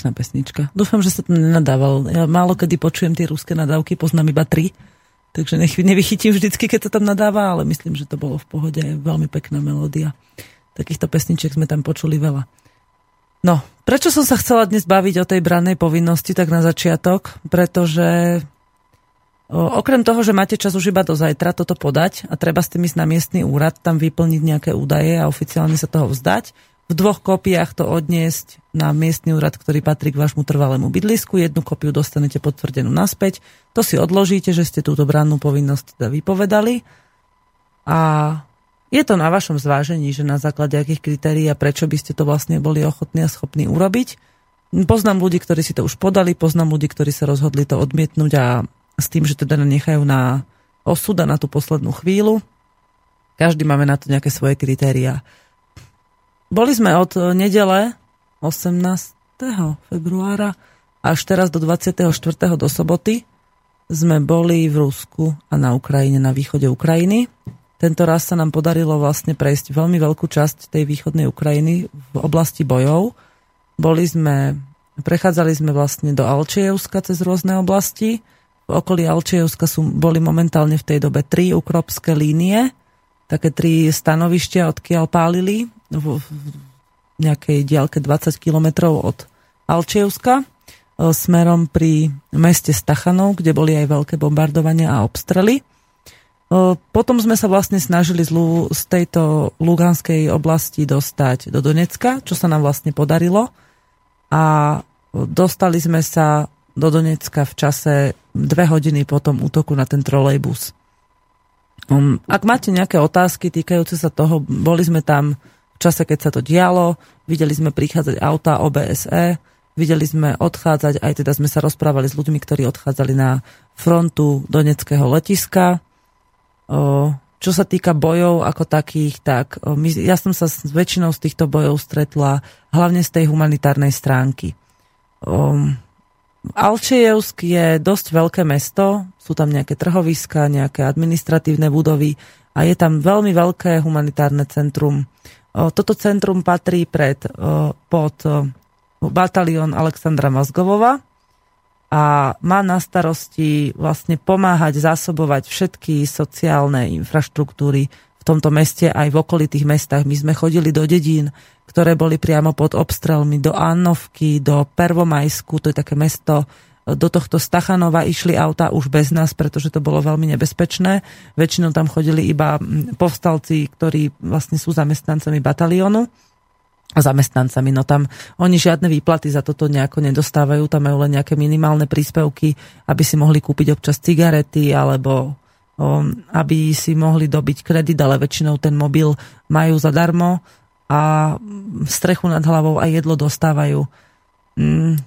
Pekná pesnička. Dúfam, že sa tam nenadával. Ja málo kedy počujem tie ruské nadávky, poznám iba tri. Takže nech, nevychytím vždycky, keď sa tam nadáva, ale myslím, že to bolo v pohode. Veľmi pekná melódia. Takýchto pesničiek sme tam počuli veľa. No, prečo som sa chcela dnes baviť o tej brannej povinnosti tak na začiatok? Pretože okrem toho, že máte čas už iba do zajtra toto podať a treba s tým ísť na miestny úrad, tam vyplniť nejaké údaje a oficiálne sa toho vzdať, v dvoch kópiách to odniesť na miestny úrad, ktorý patrí k vášmu trvalému bydlisku. Jednu kópiu dostanete potvrdenú naspäť. To si odložíte, že ste túto brannú povinnosť teda vypovedali. A je to na vašom zvážení, že na základe akých kritérií a prečo by ste to vlastne boli ochotní a schopní urobiť. Poznám ľudí, ktorí si to už podali, poznám ľudí, ktorí sa rozhodli to odmietnúť a s tým, že teda nechajú na osud a na tú poslednú chvíľu. Každý máme na to nejaké svoje kritériá. Boli sme od nedele 18. februára až teraz do 24. do soboty sme boli v Rusku a na Ukrajine, na východe Ukrajiny. Tento raz sa nám podarilo vlastne prejsť veľmi veľkú časť tej východnej Ukrajiny v oblasti bojov. Boli sme, prechádzali sme vlastne do Alčievska cez rôzne oblasti. V okolí Alčievska sú, boli momentálne v tej dobe tri ukropské línie, také tri stanovištia, odkiaľ pálili v, nejakej diaľke 20 kilometrov od Alčievska e, smerom pri meste Stachanov, kde boli aj veľké bombardovania a obstrely. E, potom sme sa vlastne snažili z tejto Luganskej oblasti dostať do Donecka, čo sa nám vlastne podarilo. A dostali sme sa do Donecka v čase dve hodiny po tom útoku na ten trolejbus. Um, ak máte nejaké otázky týkajúce sa toho, boli sme tam v čase, keď sa to dialo, videli sme prichádzať auta OBSE, videli sme odchádzať, aj teda sme sa rozprávali s ľuďmi, ktorí odchádzali na frontu Doneckého letiska. Čo sa týka bojov ako takých, tak my, ja som sa s väčšinou z týchto bojov stretla hlavne z tej humanitárnej stránky. O, Alčiejevsk je dosť veľké mesto, sú tam nejaké trhoviska, nejaké administratívne budovy a je tam veľmi veľké humanitárne centrum. Toto centrum patrí pred, pod batalión Alexandra Mazgovova a má na starosti vlastne pomáhať zásobovať všetky sociálne infraštruktúry v tomto meste aj v okolitých mestách. My sme chodili do dedín, ktoré boli priamo pod obstrelmi do Annovky, do Pervomajsku, to je také mesto, do tohto Stachanova išli auta už bez nás, pretože to bolo veľmi nebezpečné. Väčšinou tam chodili iba povstalci, ktorí vlastne sú zamestnancami bataliónu zamestnancami. No tam oni žiadne výplaty za toto nejako nedostávajú, tam majú len nejaké minimálne príspevky, aby si mohli kúpiť občas cigarety alebo aby si mohli dobiť kredit, ale väčšinou ten mobil majú zadarmo a strechu nad hlavou a jedlo dostávajú. Mm,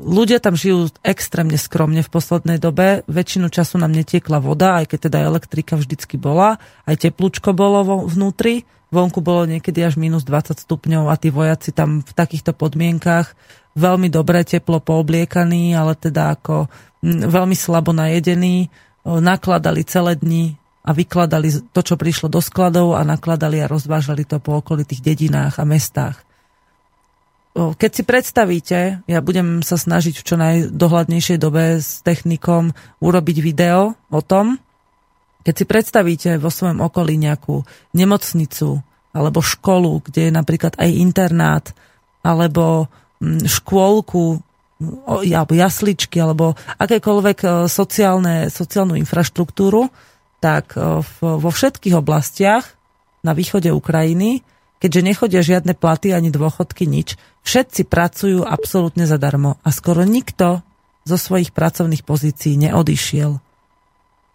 ľudia tam žijú extrémne skromne v poslednej dobe. Väčšinu času nám netiekla voda, aj keď teda elektrika vždycky bola. Aj teplúčko bolo vnútri. Vonku bolo niekedy až minus 20 stupňov a tí vojaci tam v takýchto podmienkach veľmi dobre teplo poobliekaní, ale teda ako mm, veľmi slabo najedení, nakladali celé dni a vykladali to, čo prišlo do skladov a nakladali a rozvážali to po okolitých dedinách a mestách. Keď si predstavíte, ja budem sa snažiť v čo najdohľadnejšej dobe s technikom urobiť video o tom, keď si predstavíte vo svojom okolí nejakú nemocnicu alebo školu, kde je napríklad aj internát, alebo mm, škôlku, alebo jasličky, alebo akékoľvek e, sociálne, sociálnu infraštruktúru, tak e, vo všetkých oblastiach na východe Ukrajiny, keďže nechodia žiadne platy ani dôchodky, nič, všetci pracujú absolútne zadarmo a skoro nikto zo svojich pracovných pozícií neodišiel.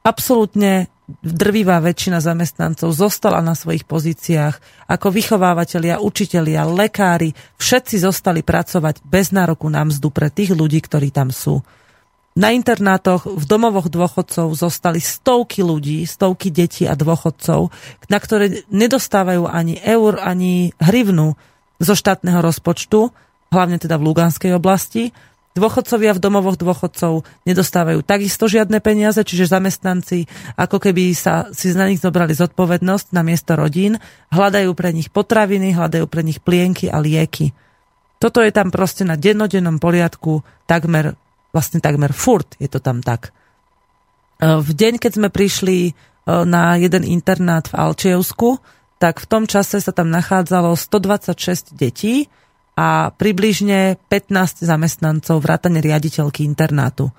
Absolútne drvivá väčšina zamestnancov zostala na svojich pozíciách ako vychovávateľia, učitelia, lekári, všetci zostali pracovať bez nároku na mzdu pre tých ľudí, ktorí tam sú. Na internátoch v domovoch dôchodcov zostali stovky ľudí, stovky detí a dôchodcov, na ktoré nedostávajú ani eur, ani hrivnu zo štátneho rozpočtu, hlavne teda v Luganskej oblasti. Dôchodcovia v domovoch dôchodcov nedostávajú takisto žiadne peniaze, čiže zamestnanci ako keby sa si na nich zobrali zodpovednosť na miesto rodín, hľadajú pre nich potraviny, hľadajú pre nich plienky a lieky. Toto je tam proste na dennodennom poriadku takmer vlastne takmer furt je to tam tak. E, v deň, keď sme prišli e, na jeden internát v Alčievsku, tak v tom čase sa tam nachádzalo 126 detí a približne 15 zamestnancov vrátane riaditeľky internátu.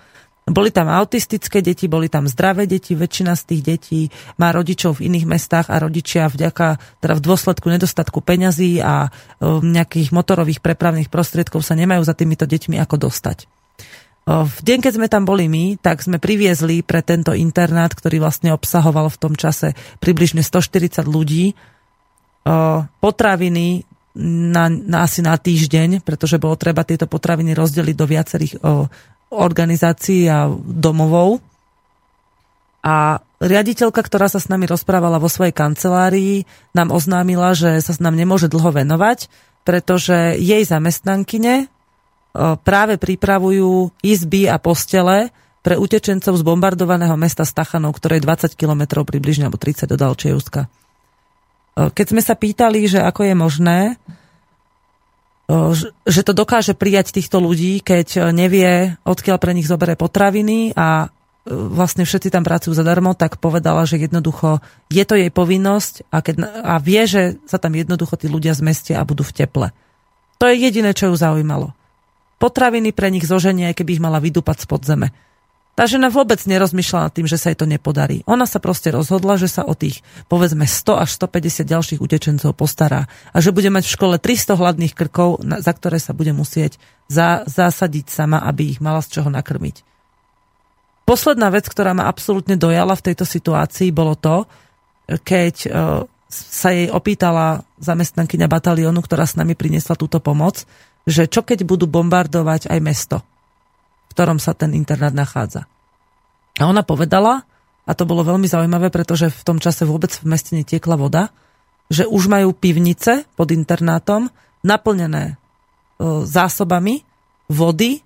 Boli tam autistické deti, boli tam zdravé deti, väčšina z tých detí má rodičov v iných mestách a rodičia vďaka, teda v dôsledku nedostatku peňazí a um, nejakých motorových prepravných prostriedkov sa nemajú za týmito deťmi ako dostať. V deň, keď sme tam boli my, tak sme priviezli pre tento internát, ktorý vlastne obsahoval v tom čase približne 140 ľudí, potraviny na, na asi na týždeň, pretože bolo treba tieto potraviny rozdeliť do viacerých o, organizácií a domovov. A riaditeľka, ktorá sa s nami rozprávala vo svojej kancelárii, nám oznámila, že sa s nám nemôže dlho venovať, pretože jej zamestnankyne práve pripravujú izby a postele pre utečencov z bombardovaného mesta Stachanov, ktoré je 20 km približne, alebo 30 do Dalčievska. Keď sme sa pýtali, že ako je možné, že to dokáže prijať týchto ľudí, keď nevie, odkiaľ pre nich zoberie potraviny a vlastne všetci tam pracujú zadarmo, tak povedala, že jednoducho je to jej povinnosť a, keď, a vie, že sa tam jednoducho tí ľudia zmestia a budú v teple. To je jediné, čo ju zaujímalo. Potraviny pre nich zoženie, keby ich mala vydúpať z podzeme. Tá žena vôbec nerozmýšľala nad tým, že sa jej to nepodarí. Ona sa proste rozhodla, že sa o tých, povedzme, 100 až 150 ďalších utečencov postará a že bude mať v škole 300 hladných krkov, za ktoré sa bude musieť za, zasadiť sama, aby ich mala z čoho nakrmiť. Posledná vec, ktorá ma absolútne dojala v tejto situácii, bolo to, keď e, sa jej opýtala zamestnankyňa bataliónu, ktorá s nami priniesla túto pomoc, že čo keď budú bombardovať aj mesto ktorom sa ten internát nachádza. A ona povedala, a to bolo veľmi zaujímavé, pretože v tom čase vôbec v meste netiekla voda, že už majú pivnice pod internátom naplnené e, zásobami vody,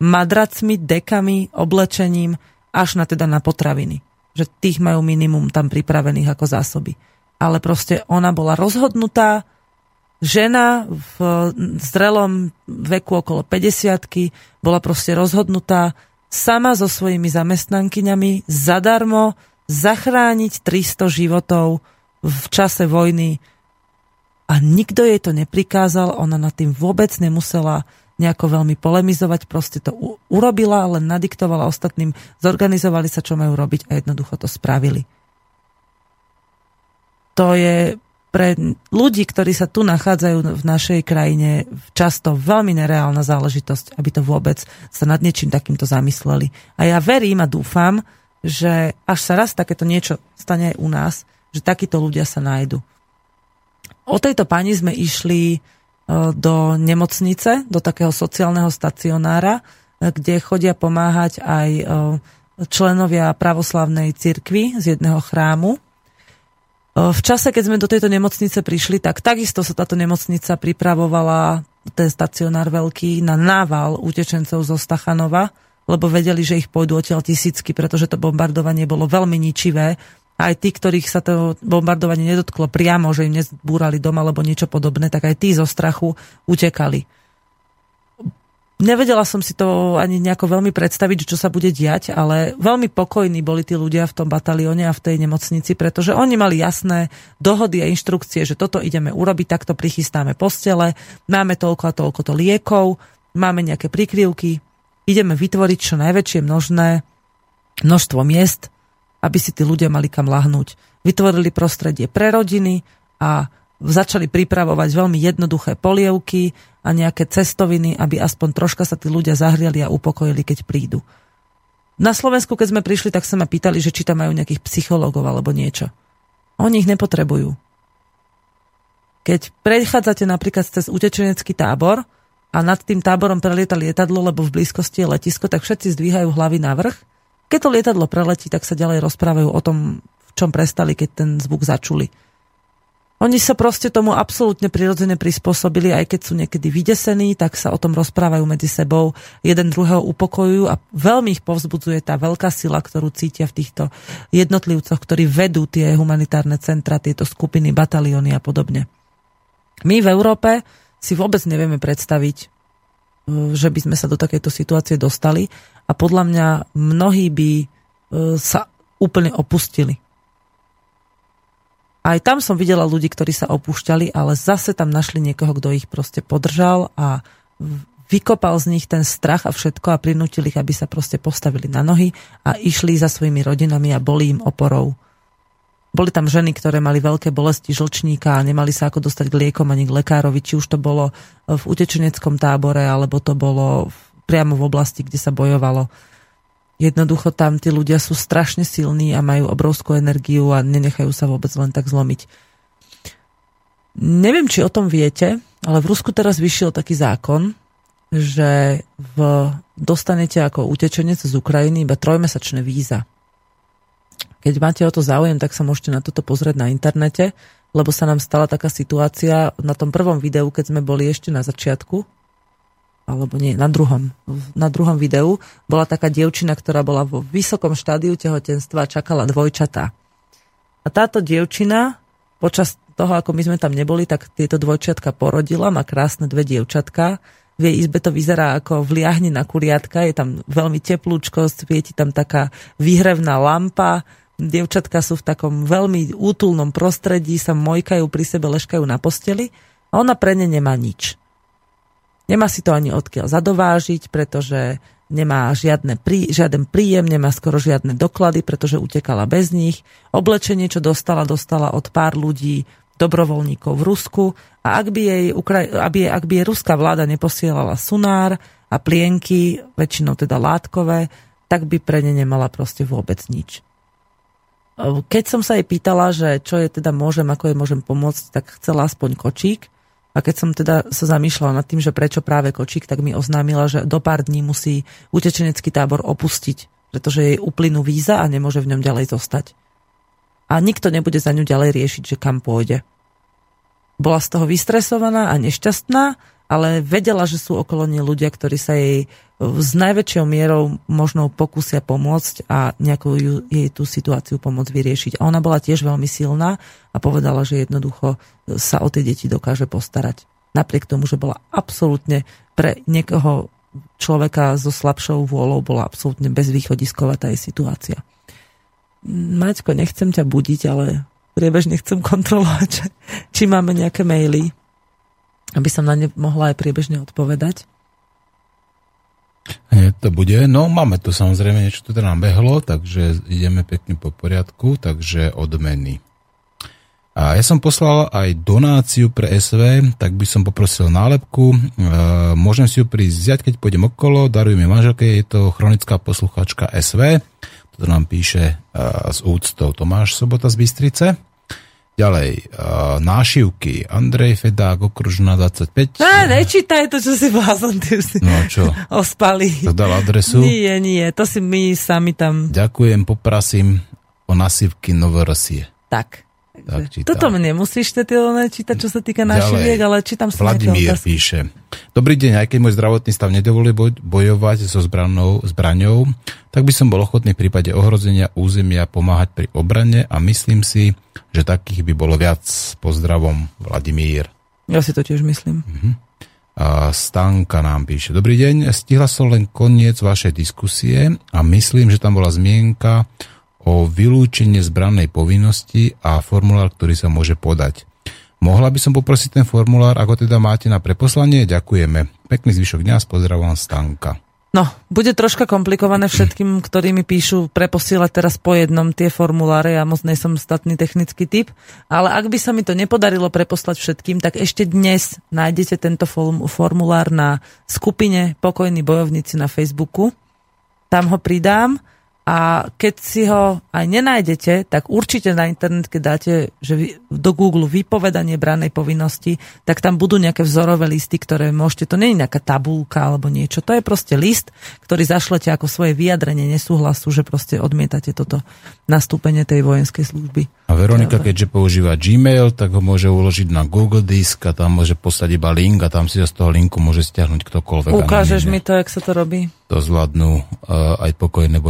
madracmi, dekami, oblečením, až na teda na potraviny. Že tých majú minimum tam pripravených ako zásoby. Ale proste ona bola rozhodnutá, žena v zrelom veku okolo 50 bola proste rozhodnutá sama so svojimi zamestnankyňami zadarmo zachrániť 300 životov v čase vojny a nikto jej to neprikázal, ona nad tým vôbec nemusela nejako veľmi polemizovať, proste to urobila, len nadiktovala ostatným, zorganizovali sa, čo majú robiť a jednoducho to spravili. To je pre ľudí, ktorí sa tu nachádzajú v našej krajine, často veľmi nereálna záležitosť, aby to vôbec sa nad niečím takýmto zamysleli. A ja verím a dúfam, že až sa raz takéto niečo stane aj u nás, že takíto ľudia sa nájdu. O tejto pani sme išli e, do nemocnice, do takého sociálneho stacionára, e, kde chodia pomáhať aj e, členovia pravoslavnej cirkvi z jedného chrámu, v čase, keď sme do tejto nemocnice prišli, tak takisto sa táto nemocnica pripravovala, ten stacionár veľký, na nával utečencov zo Stachanova, lebo vedeli, že ich pôjdu odtiaľ tisícky, pretože to bombardovanie bolo veľmi ničivé. Aj tí, ktorých sa to bombardovanie nedotklo priamo, že im nezbúrali dom alebo niečo podobné, tak aj tí zo strachu utekali. Nevedela som si to ani nejako veľmi predstaviť, čo sa bude diať, ale veľmi pokojní boli tí ľudia v tom batalióne a v tej nemocnici, pretože oni mali jasné dohody a inštrukcie, že toto ideme urobiť, takto prichystáme postele, máme toľko a toľko to liekov, máme nejaké prikryvky, ideme vytvoriť čo najväčšie množné množstvo miest, aby si tí ľudia mali kam lahnúť. Vytvorili prostredie pre rodiny a začali pripravovať veľmi jednoduché polievky a nejaké cestoviny, aby aspoň troška sa tí ľudia zahriali a upokojili, keď prídu. Na Slovensku, keď sme prišli, tak sa ma pýtali, že či tam majú nejakých psychológov alebo niečo. Oni ich nepotrebujú. Keď prechádzate napríklad cez utečenecký tábor a nad tým táborom prelieta lietadlo, lebo v blízkosti je letisko, tak všetci zdvíhajú hlavy na vrch. Keď to lietadlo preletí, tak sa ďalej rozprávajú o tom, v čom prestali, keď ten zvuk začuli. Oni sa proste tomu absolútne prirodzene prispôsobili, aj keď sú niekedy vydesení, tak sa o tom rozprávajú medzi sebou, jeden druhého upokojujú a veľmi ich povzbudzuje tá veľká sila, ktorú cítia v týchto jednotlivcoch, ktorí vedú tie humanitárne centra, tieto skupiny, batalióny a podobne. My v Európe si vôbec nevieme predstaviť, e, že by sme sa do takejto situácie dostali a podľa mňa mnohí by e, sa úplne opustili aj tam som videla ľudí, ktorí sa opúšťali, ale zase tam našli niekoho, kto ich proste podržal a vykopal z nich ten strach a všetko a prinútil ich, aby sa proste postavili na nohy a išli za svojimi rodinami a boli im oporou. Boli tam ženy, ktoré mali veľké bolesti žlčníka a nemali sa ako dostať k liekom ani k lekárovi, či už to bolo v utečeneckom tábore, alebo to bolo priamo v oblasti, kde sa bojovalo Jednoducho tam tí ľudia sú strašne silní a majú obrovskú energiu a nenechajú sa vôbec len tak zlomiť. Neviem, či o tom viete, Ale v Rusku teraz vyšiel taký zákon, že v, dostanete ako utečenec z Ukrajiny iba trojmesačné víza. Keď máte o to záujem, tak sa môžete na toto pozrieť na internete, lebo sa nám stala taká situácia na tom prvom videu, keď sme boli ešte na začiatku, alebo nie, na druhom, na druhom videu, bola taká dievčina, ktorá bola vo vysokom štádiu tehotenstva a čakala dvojčatá. A táto dievčina počas toho, ako my sme tam neboli, tak tieto dvojčiatka porodila, má krásne dve dievčatka, v jej izbe to vyzerá ako v liahni na kuriatka, je tam veľmi teplúčko, svieti tam taká výhrevná lampa, dievčatka sú v takom veľmi útulnom prostredí, sa mojkajú pri sebe, leškajú na posteli a ona pre ne nemá nič. Nemá si to ani odkiaľ zadovážiť, pretože nemá žiadne prí, žiaden príjem, nemá skoro žiadne doklady, pretože utekala bez nich. Oblečenie, čo dostala, dostala od pár ľudí dobrovoľníkov v Rusku a ak by jej, Ukraj- aby, ak by jej ruská vláda neposielala sunár a plienky, väčšinou teda látkové, tak by pre ne nemala proste vôbec nič. Keď som sa jej pýtala, že čo je teda môžem, ako jej môžem pomôcť, tak chcela aspoň kočík. A keď som teda sa zamýšľala nad tým, že prečo práve kočík, tak mi oznámila, že do pár dní musí utečenecký tábor opustiť, pretože jej uplynú víza a nemôže v ňom ďalej zostať a nikto nebude za ňu ďalej riešiť, že kam pôjde. Bola z toho vystresovaná a nešťastná, ale vedela, že sú okolo nej ľudia, ktorí sa jej s najväčšou mierou možno pokúsia pomôcť a nejakú ju, jej tú situáciu pomôcť vyriešiť. A ona bola tiež veľmi silná a povedala, že jednoducho sa o tie deti dokáže postarať. Napriek tomu, že bola absolútne pre niekoho človeka so slabšou vôľou bola absolútne bezvýchodisková tá jej situácia. Maťko, nechcem ťa budiť, ale priebežne chcem kontrolovať, či máme nejaké maily, aby som na ne mohla aj priebežne odpovedať.
Nie, to bude. No, máme tu samozrejme niečo, tu nám behlo, takže ideme pekne po poriadku, takže odmeny. A ja som poslal aj donáciu pre SV, tak by som poprosil nálepku. E, môžem si ju prísť vziať, keď pôjdem okolo, darujem mi manželke, je to chronická posluchačka SV to nám píše uh, s úctou Tomáš Sobota z Bystrice. Ďalej, uh, nášivky, Andrej Fedák, okružná 25.
Ne, nečítaj to, čo si blázon, ty už si
no, čo?
ospali.
To dal adresu?
Nie, nie, to si my sami tam...
Ďakujem, poprasím o nasivky Novorosie.
Tak.
Tak, čítam.
Toto mne musíš čítať, čo sa týka našiviek, ale čítam sa
Vladimír píše. Dobrý deň, aj keď môj zdravotný stav nedovolí bojovať so zbranou, zbraňou, tak by som bol ochotný v prípade ohrozenia územia pomáhať pri obrane a myslím si, že takých by bolo viac. Pozdravom, Vladimír.
Ja si to tiež myslím.
Uh-huh. A Stanka nám píše. Dobrý deň, stihla som len koniec vašej diskusie a myslím, že tam bola zmienka o vylúčenie zbrannej povinnosti a formulár, ktorý sa môže podať. Mohla by som poprosiť ten formulár, ako teda máte na preposlanie? Ďakujeme. Pekný zvyšok dňa, pozdravujem Stanka.
No, bude troška komplikované všetkým, ktorí mi píšu preposielať teraz po jednom tie formuláre, ja moc som statný technický typ, ale ak by sa mi to nepodarilo preposlať všetkým, tak ešte dnes nájdete tento formulár na skupine Pokojní bojovníci na Facebooku. Tam ho pridám a keď si ho aj nenájdete, tak určite na internet, keď dáte že vy, do Google vypovedanie branej povinnosti, tak tam budú nejaké vzorové listy, ktoré môžete, to nie je nejaká tabulka alebo niečo, to je proste list, ktorý zašlete ako svoje vyjadrenie nesúhlasu, že proste odmietate toto nastúpenie tej vojenskej služby.
A Veronika, keďže používa Gmail, tak ho môže uložiť na Google disk a tam môže poslať iba link a tam si z toho linku môže stiahnuť ktokoľvek.
Ukážeš mi to, jak sa to robí?
To zvládnu uh, aj pokojné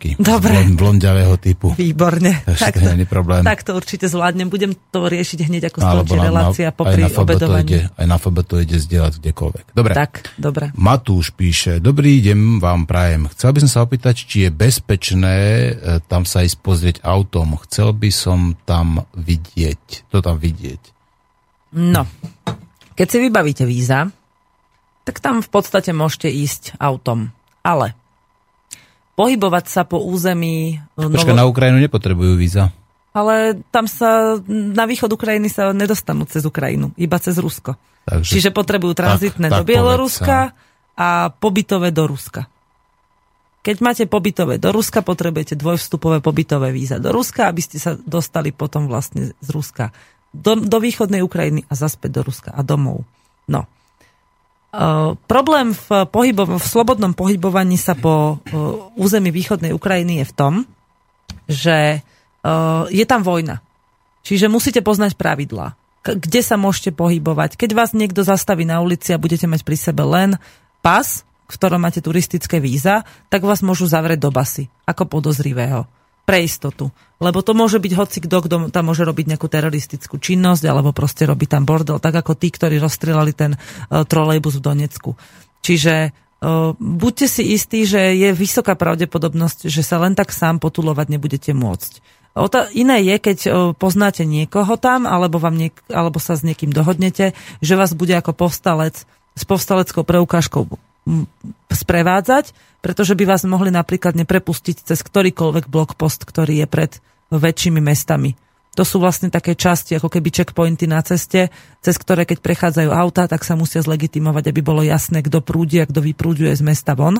bojovničky.
Dobre.
Blond, blondiavého typu.
Výborne.
tak to, je problém.
Tak to určite zvládnem. Budem to riešiť hneď, ako skončí relácia popri aj na obedovaní.
Ide, aj na FB to ide zdieľať kdekoľvek. Dobre.
Tak, dobre.
Matúš píše, dobrý deň vám prajem. Chcel by som sa opýtať, či je bezpečné e, tam sa ísť pozrieť autom. Chcel by som tam vidieť. To tam vidieť.
No, keď si vybavíte víza, tak tam v podstate môžete ísť autom. Ale pohybovať sa po území...
E, Počka, novo... na Ukrajinu nepotrebujú víza.
Ale tam sa, na východ Ukrajiny sa nedostanú cez Ukrajinu, iba cez Rusko. Takže, Čiže potrebujú tranzitné tak, do Bieloruska a pobytové do Ruska. Keď máte pobytové do Ruska, potrebujete dvojvstupové pobytové víza do Ruska, aby ste sa dostali potom vlastne z Ruska do, do východnej Ukrajiny a zaspäť do Ruska a domov. No. Uh, problém v, pohybo- v slobodnom pohybovaní sa po uh, území východnej Ukrajiny je v tom, že uh, je tam vojna. Čiže musíte poznať pravidlá. K- kde sa môžete pohybovať. Keď vás niekto zastaví na ulici a budete mať pri sebe len pas, v ktorom máte turistické víza, tak vás môžu zavrieť do basy ako podozrivého pre istotu. Lebo to môže byť hoci kto, kto tam môže robiť nejakú teroristickú činnosť alebo proste robiť tam bordel, tak ako tí, ktorí rozstrelali ten uh, trolejbus v Donecku. Čiže uh, buďte si istí, že je vysoká pravdepodobnosť, že sa len tak sám potulovať nebudete môcť. Iné je, keď uh, poznáte niekoho tam, alebo, vám niek- alebo sa s niekým dohodnete, že vás bude ako povstalec s povstaleckou preukážkou sprevádzať, pretože by vás mohli napríklad neprepustiť cez ktorýkoľvek blokpost, ktorý je pred väčšími mestami. To sú vlastne také časti, ako keby checkpointy na ceste, cez ktoré keď prechádzajú auta, tak sa musia zlegitimovať, aby bolo jasné, kto prúdi a kto vyprúďuje z mesta von.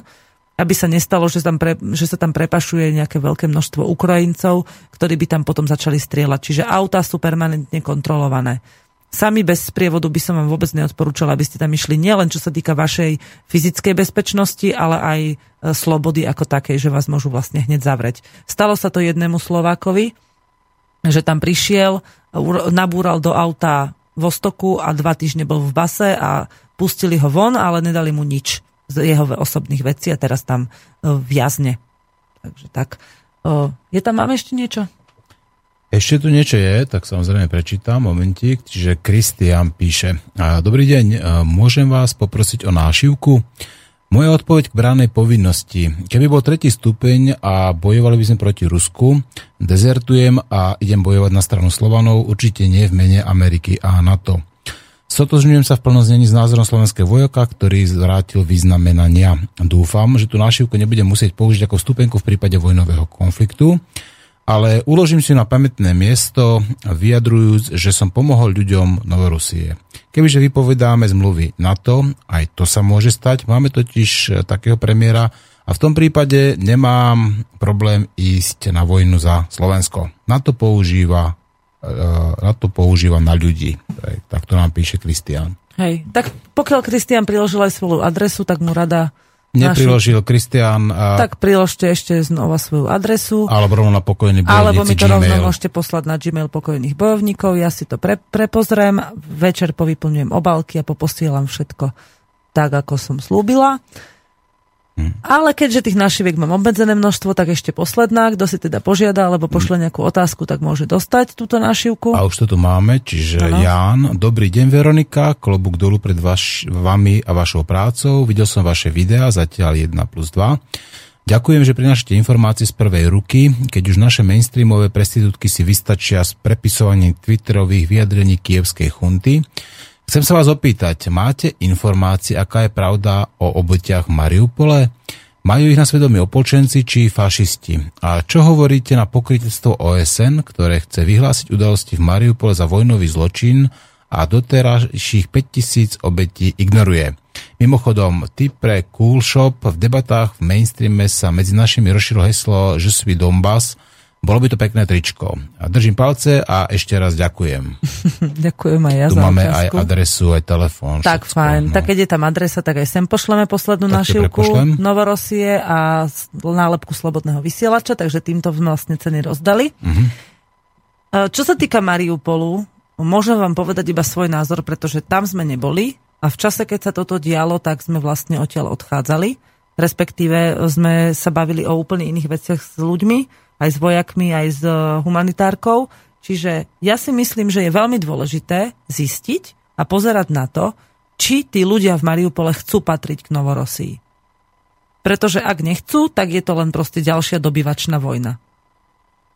Aby sa nestalo, že, tam pre, že sa tam prepašuje nejaké veľké množstvo Ukrajincov, ktorí by tam potom začali strieľať. Čiže auta sú permanentne kontrolované. Sami bez sprievodu by som vám vôbec neodporúčala, aby ste tam išli nielen čo sa týka vašej fyzickej bezpečnosti, ale aj e, slobody ako takej, že vás môžu vlastne hneď zavrieť. Stalo sa to jednému Slovákovi, že tam prišiel, nabúral do auta vo stoku a dva týždne bol v base a pustili ho von, ale nedali mu nič z jeho osobných vecí a teraz tam e, viazne. Takže tak. E, je tam, máme ešte niečo?
Ešte tu niečo je, tak samozrejme prečítam, momentík. Čiže Kristian píše. Dobrý deň, môžem vás poprosiť o nášivku? Moja odpoveď k bránej povinnosti. Keby bol tretí stupeň a bojovali by sme proti Rusku, dezertujem a idem bojovať na stranu Slovanov, určite nie v mene Ameriky a NATO. Sotožňujem sa v plnoznení s názorom slovenského vojaka, ktorý zvrátil významenania. Dúfam, že tú nášivku nebudem musieť použiť ako vstupenku v prípade vojnového konfliktu ale uložím si na pamätné miesto, vyjadrujúc, že som pomohol ľuďom Novorusie. Kebyže vypovedáme zmluvy NATO, aj to sa môže stať, máme totiž e, takého premiéra a v tom prípade nemám problém ísť na vojnu za Slovensko. Na to používa, e, na to používa na ľudí. Tak to nám píše Kristián.
Hej, tak pokiaľ Kristián priložil aj svoju adresu, tak mu rada
Nepriložil Kristian. A...
Tak priložte ešte znova svoju adresu.
Alebo rovno na pokojný bojovníci
Alebo mi to
Gmail.
rovno môžete poslať na Gmail pokojných bojovníkov. Ja si to pre, prepozriem, večer povyplňujem obálky a poposielam všetko tak, ako som slúbila. Ale keďže tých našiviek mám obmedzené množstvo, tak ešte posledná. Kto si teda požiada alebo pošle nejakú otázku, tak môže dostať túto našivku.
A už to tu máme, čiže ano. Ján. Dobrý deň, Veronika. Klobúk dolu pred vaš, vami a vašou prácou. Videl som vaše videá, zatiaľ 1 plus 2. Ďakujem, že prinášate informácie z prvej ruky, keď už naše mainstreamové prestitútky si vystačia s prepisovaním twitterových vyjadrení kievskej chunty. Chcem sa vás opýtať, máte informácie, aká je pravda o obetiach Mariupole? Majú ich na svedomí opolčenci či fašisti? A čo hovoríte na pokrytectvo OSN, ktoré chce vyhlásiť udalosti v Mariupole za vojnový zločin a doterajších 5000 obetí ignoruje? Mimochodom, typ pre Cool Shop v debatách v mainstreame sa medzi našimi rozšírilo heslo Je suis Donbass, bolo by to pekné tričko. Držím palce a ešte raz ďakujem.
Ďakujem aj ja
Tu
za
máme
otázku.
aj adresu, aj telefón.
Tak
všetko,
fajn.
no.
Tak keď je tam adresa, tak aj sem pošleme poslednú
Tak
našivku. Novorosie a nálepku Slobodného vysielača, takže týmto sme vlastne ceny rozdali.
Mhm.
E, Čo sa týka Mariupolu, môžem vám povedať iba svoj názor, pretože tam sme neboli a v čase, keď sa toto dialo, tak sme vlastne odtiaľ odchádzali. Respektíve sme sa bavili o úplne iných veciach s ľuďmi, aj s vojakmi, aj s e, humanitárkou. Čiže ja si myslím, že je veľmi dôležité zistiť a pozerať na to, či tí ľudia v Mariupole chcú patriť k Novorosii. Pretože ak nechcú, tak je to len proste ďalšia dobyvačná vojna.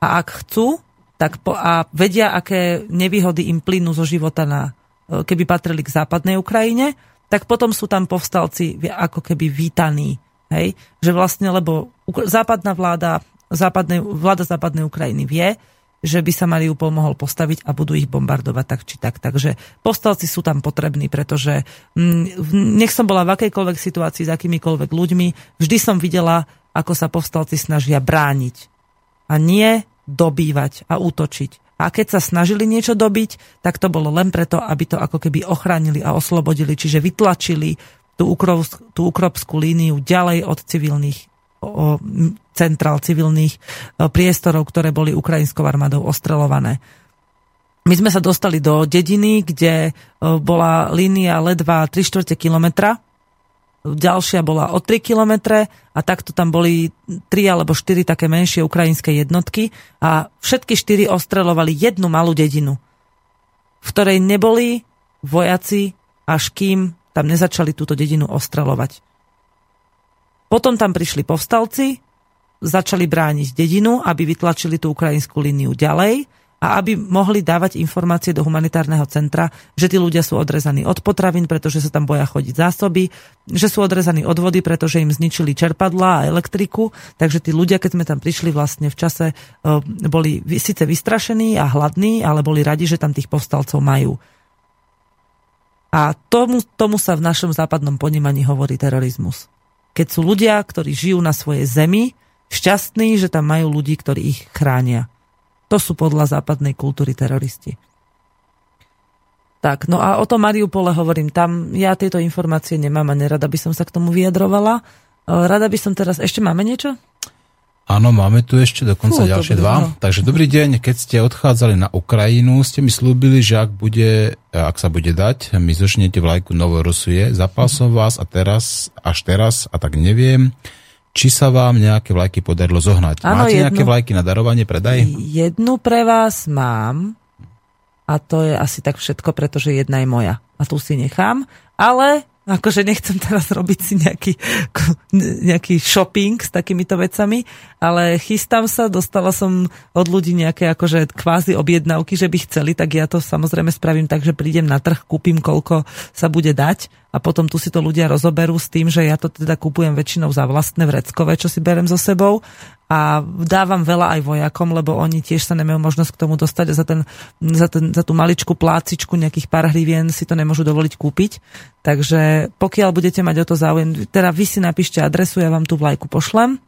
A ak chcú, tak po, a vedia, aké nevýhody im plynú zo života, na, e, keby patrili k západnej Ukrajine, tak potom sú tam povstalci ako keby vítaní. Hej? Že vlastne, lebo západná vláda, západnej, vláda západnej Ukrajiny vie, že by sa Mariupol mohol postaviť a budú ich bombardovať tak či tak. Takže povstalci sú tam potrební, pretože mm, nech som bola v akejkoľvek situácii s akýmikoľvek ľuďmi, vždy som videla, ako sa povstalci snažia brániť a nie dobývať a útočiť. a keď sa snažili niečo dobiť, tak to bolo len preto, aby to ako keby ochránili a oslobodili, čiže vytlačili tú, ukrovsk, tú ukropskú líniu ďalej od civilných centrál civilných priestorov, ktoré boli ukrajinskou armádou ostrelované. My sme sa dostali do dediny, kde bola línia ledva 3 čtvrte kilometra, ďalšia bola o 3 kilometre a takto tam boli 3 alebo 4 také menšie ukrajinské jednotky a všetky 4 ostrelovali jednu malú dedinu, v ktorej neboli vojaci, až kým tam nezačali túto dedinu ostrelovať. Potom tam prišli povstalci, začali brániť dedinu, aby vytlačili tú ukrajinskú líniu ďalej a aby mohli dávať informácie do humanitárneho centra, že tí ľudia sú odrezaní od potravín, pretože sa tam boja chodiť zásoby, že sú odrezaní od vody, pretože im zničili čerpadla a elektriku, takže tí ľudia, keď sme tam prišli vlastne v čase, e, boli síce vystrašení a hladní, ale boli radi, že tam tých povstalcov majú. A tomu, tomu sa v našom západnom ponímaní hovorí terorizmus. Keď sú ľudia, ktorí žijú na svojej zemi, šťastní, že tam majú ľudí, ktorí ich chránia. To sú podľa západnej kultúry teroristi. Tak, no a o tom Mariupole hovorím, tam ja tieto informácie nemám a nerada by som sa k tomu vyjadrovala. E, rada by som teraz, ešte máme niečo?
Áno, máme tu ešte dokonca
Fú,
ďalšie dva.
no.
Takže dobrý deň, keď ste odchádzali na Ukrajinu, ste mi slúbili, že ak, bude, ak sa bude dať, mi zožnete vlajku Novorosuje. Zapal som vás a teraz, až teraz, a tak neviem, či sa vám nejaké vlajky podarilo zohnať.
Áno,
Máte
jednu.
nejaké vlajky na darovanie, predaj?
Jednu pre vás mám a to je asi tak všetko, pretože jedna je moja. A tu si nechám, ale akože nechcem teraz robiť si nejaký, nejaký shopping s takýmito vecami, ale chystám sa, dostala som od ľudí nejaké akože kvázi objednávky, že by chceli, tak ja to samozrejme spravím tak, že prídem na trh, kúpim koľko sa bude dať a potom tu si to ľudia rozoberú s tým, že ja to teda kúpujem väčšinou za vlastné vreckové, čo si berem so sebou a dávam veľa aj vojakom, lebo oni tiež sa nemajú možnosť k tomu dostať a za, ten, za, ten, za tú maličku plácičku nejakých pár hrivien si to nemôžu dovoliť kúpiť. Takže pokiaľ budete mať o to záujem, teda vy si napíšte adresu, ja vám tú vlajku pošlem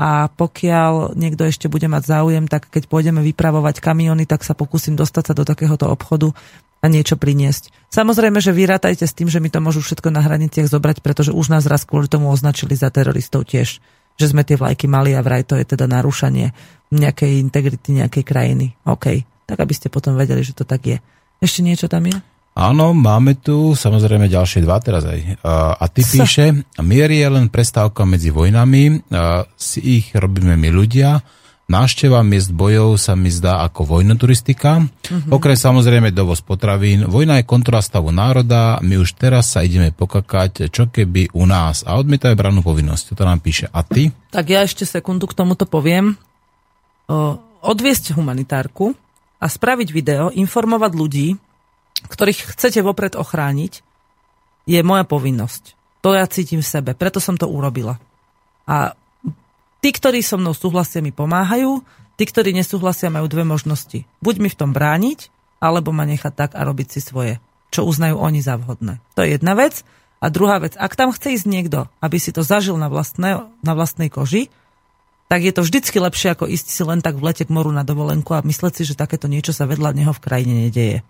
a pokiaľ niekto ešte bude mať záujem, tak keď pôjdeme vypravovať kamiony, tak sa pokúsim dostať sa do takéhoto obchodu a niečo priniesť. Samozrejme, že vyrátajte s tým, že mi to môžu všetko na hraniciach zobrať, pretože už nás raz kvôli tomu označili za teroristov tiež že sme tie vlajky mali a vraj to je teda narúšanie nejakej integrity nejakej krajiny. OK. Tak aby ste potom vedeli, že to tak je. Ešte niečo tam je?
Áno, máme tu samozrejme ďalšie dva teraz aj. A, a ty
Sa.
píše, mier je len prestávka medzi vojnami, a si ich robíme my ľudia, Návšteva miest bojov sa mi zdá ako vojnoturistika. Uh-huh. Okrem samozrejme dovoz potravín. Vojna je kontrola stavu národa. My už teraz sa ideme pokakať, čo keby u nás. A odmietajú brannú povinnosť. Toto nám píše. A ty?
Tak ja ešte sekundu k tomuto poviem. O, odviesť humanitárku a spraviť video, informovať ľudí, ktorých chcete vopred ochrániť, je moja povinnosť. To ja cítim v sebe, preto som to urobila. A tí, ktorí so mnou súhlasia, mi pomáhajú, tí, ktorí nesúhlasia, majú dve možnosti. Buď mi v tom brániť, alebo ma nechať tak a robiť si svoje, čo uznajú oni za vhodné. To je jedna vec. A druhá vec, ak tam chce ísť niekto, aby si to zažil na, vlastné, na vlastnej koži, tak je to vždycky lepšie, ako ísť si len tak v lete k moru na dovolenku a mysleť si, že takéto niečo sa vedľa neho v krajine nedeje.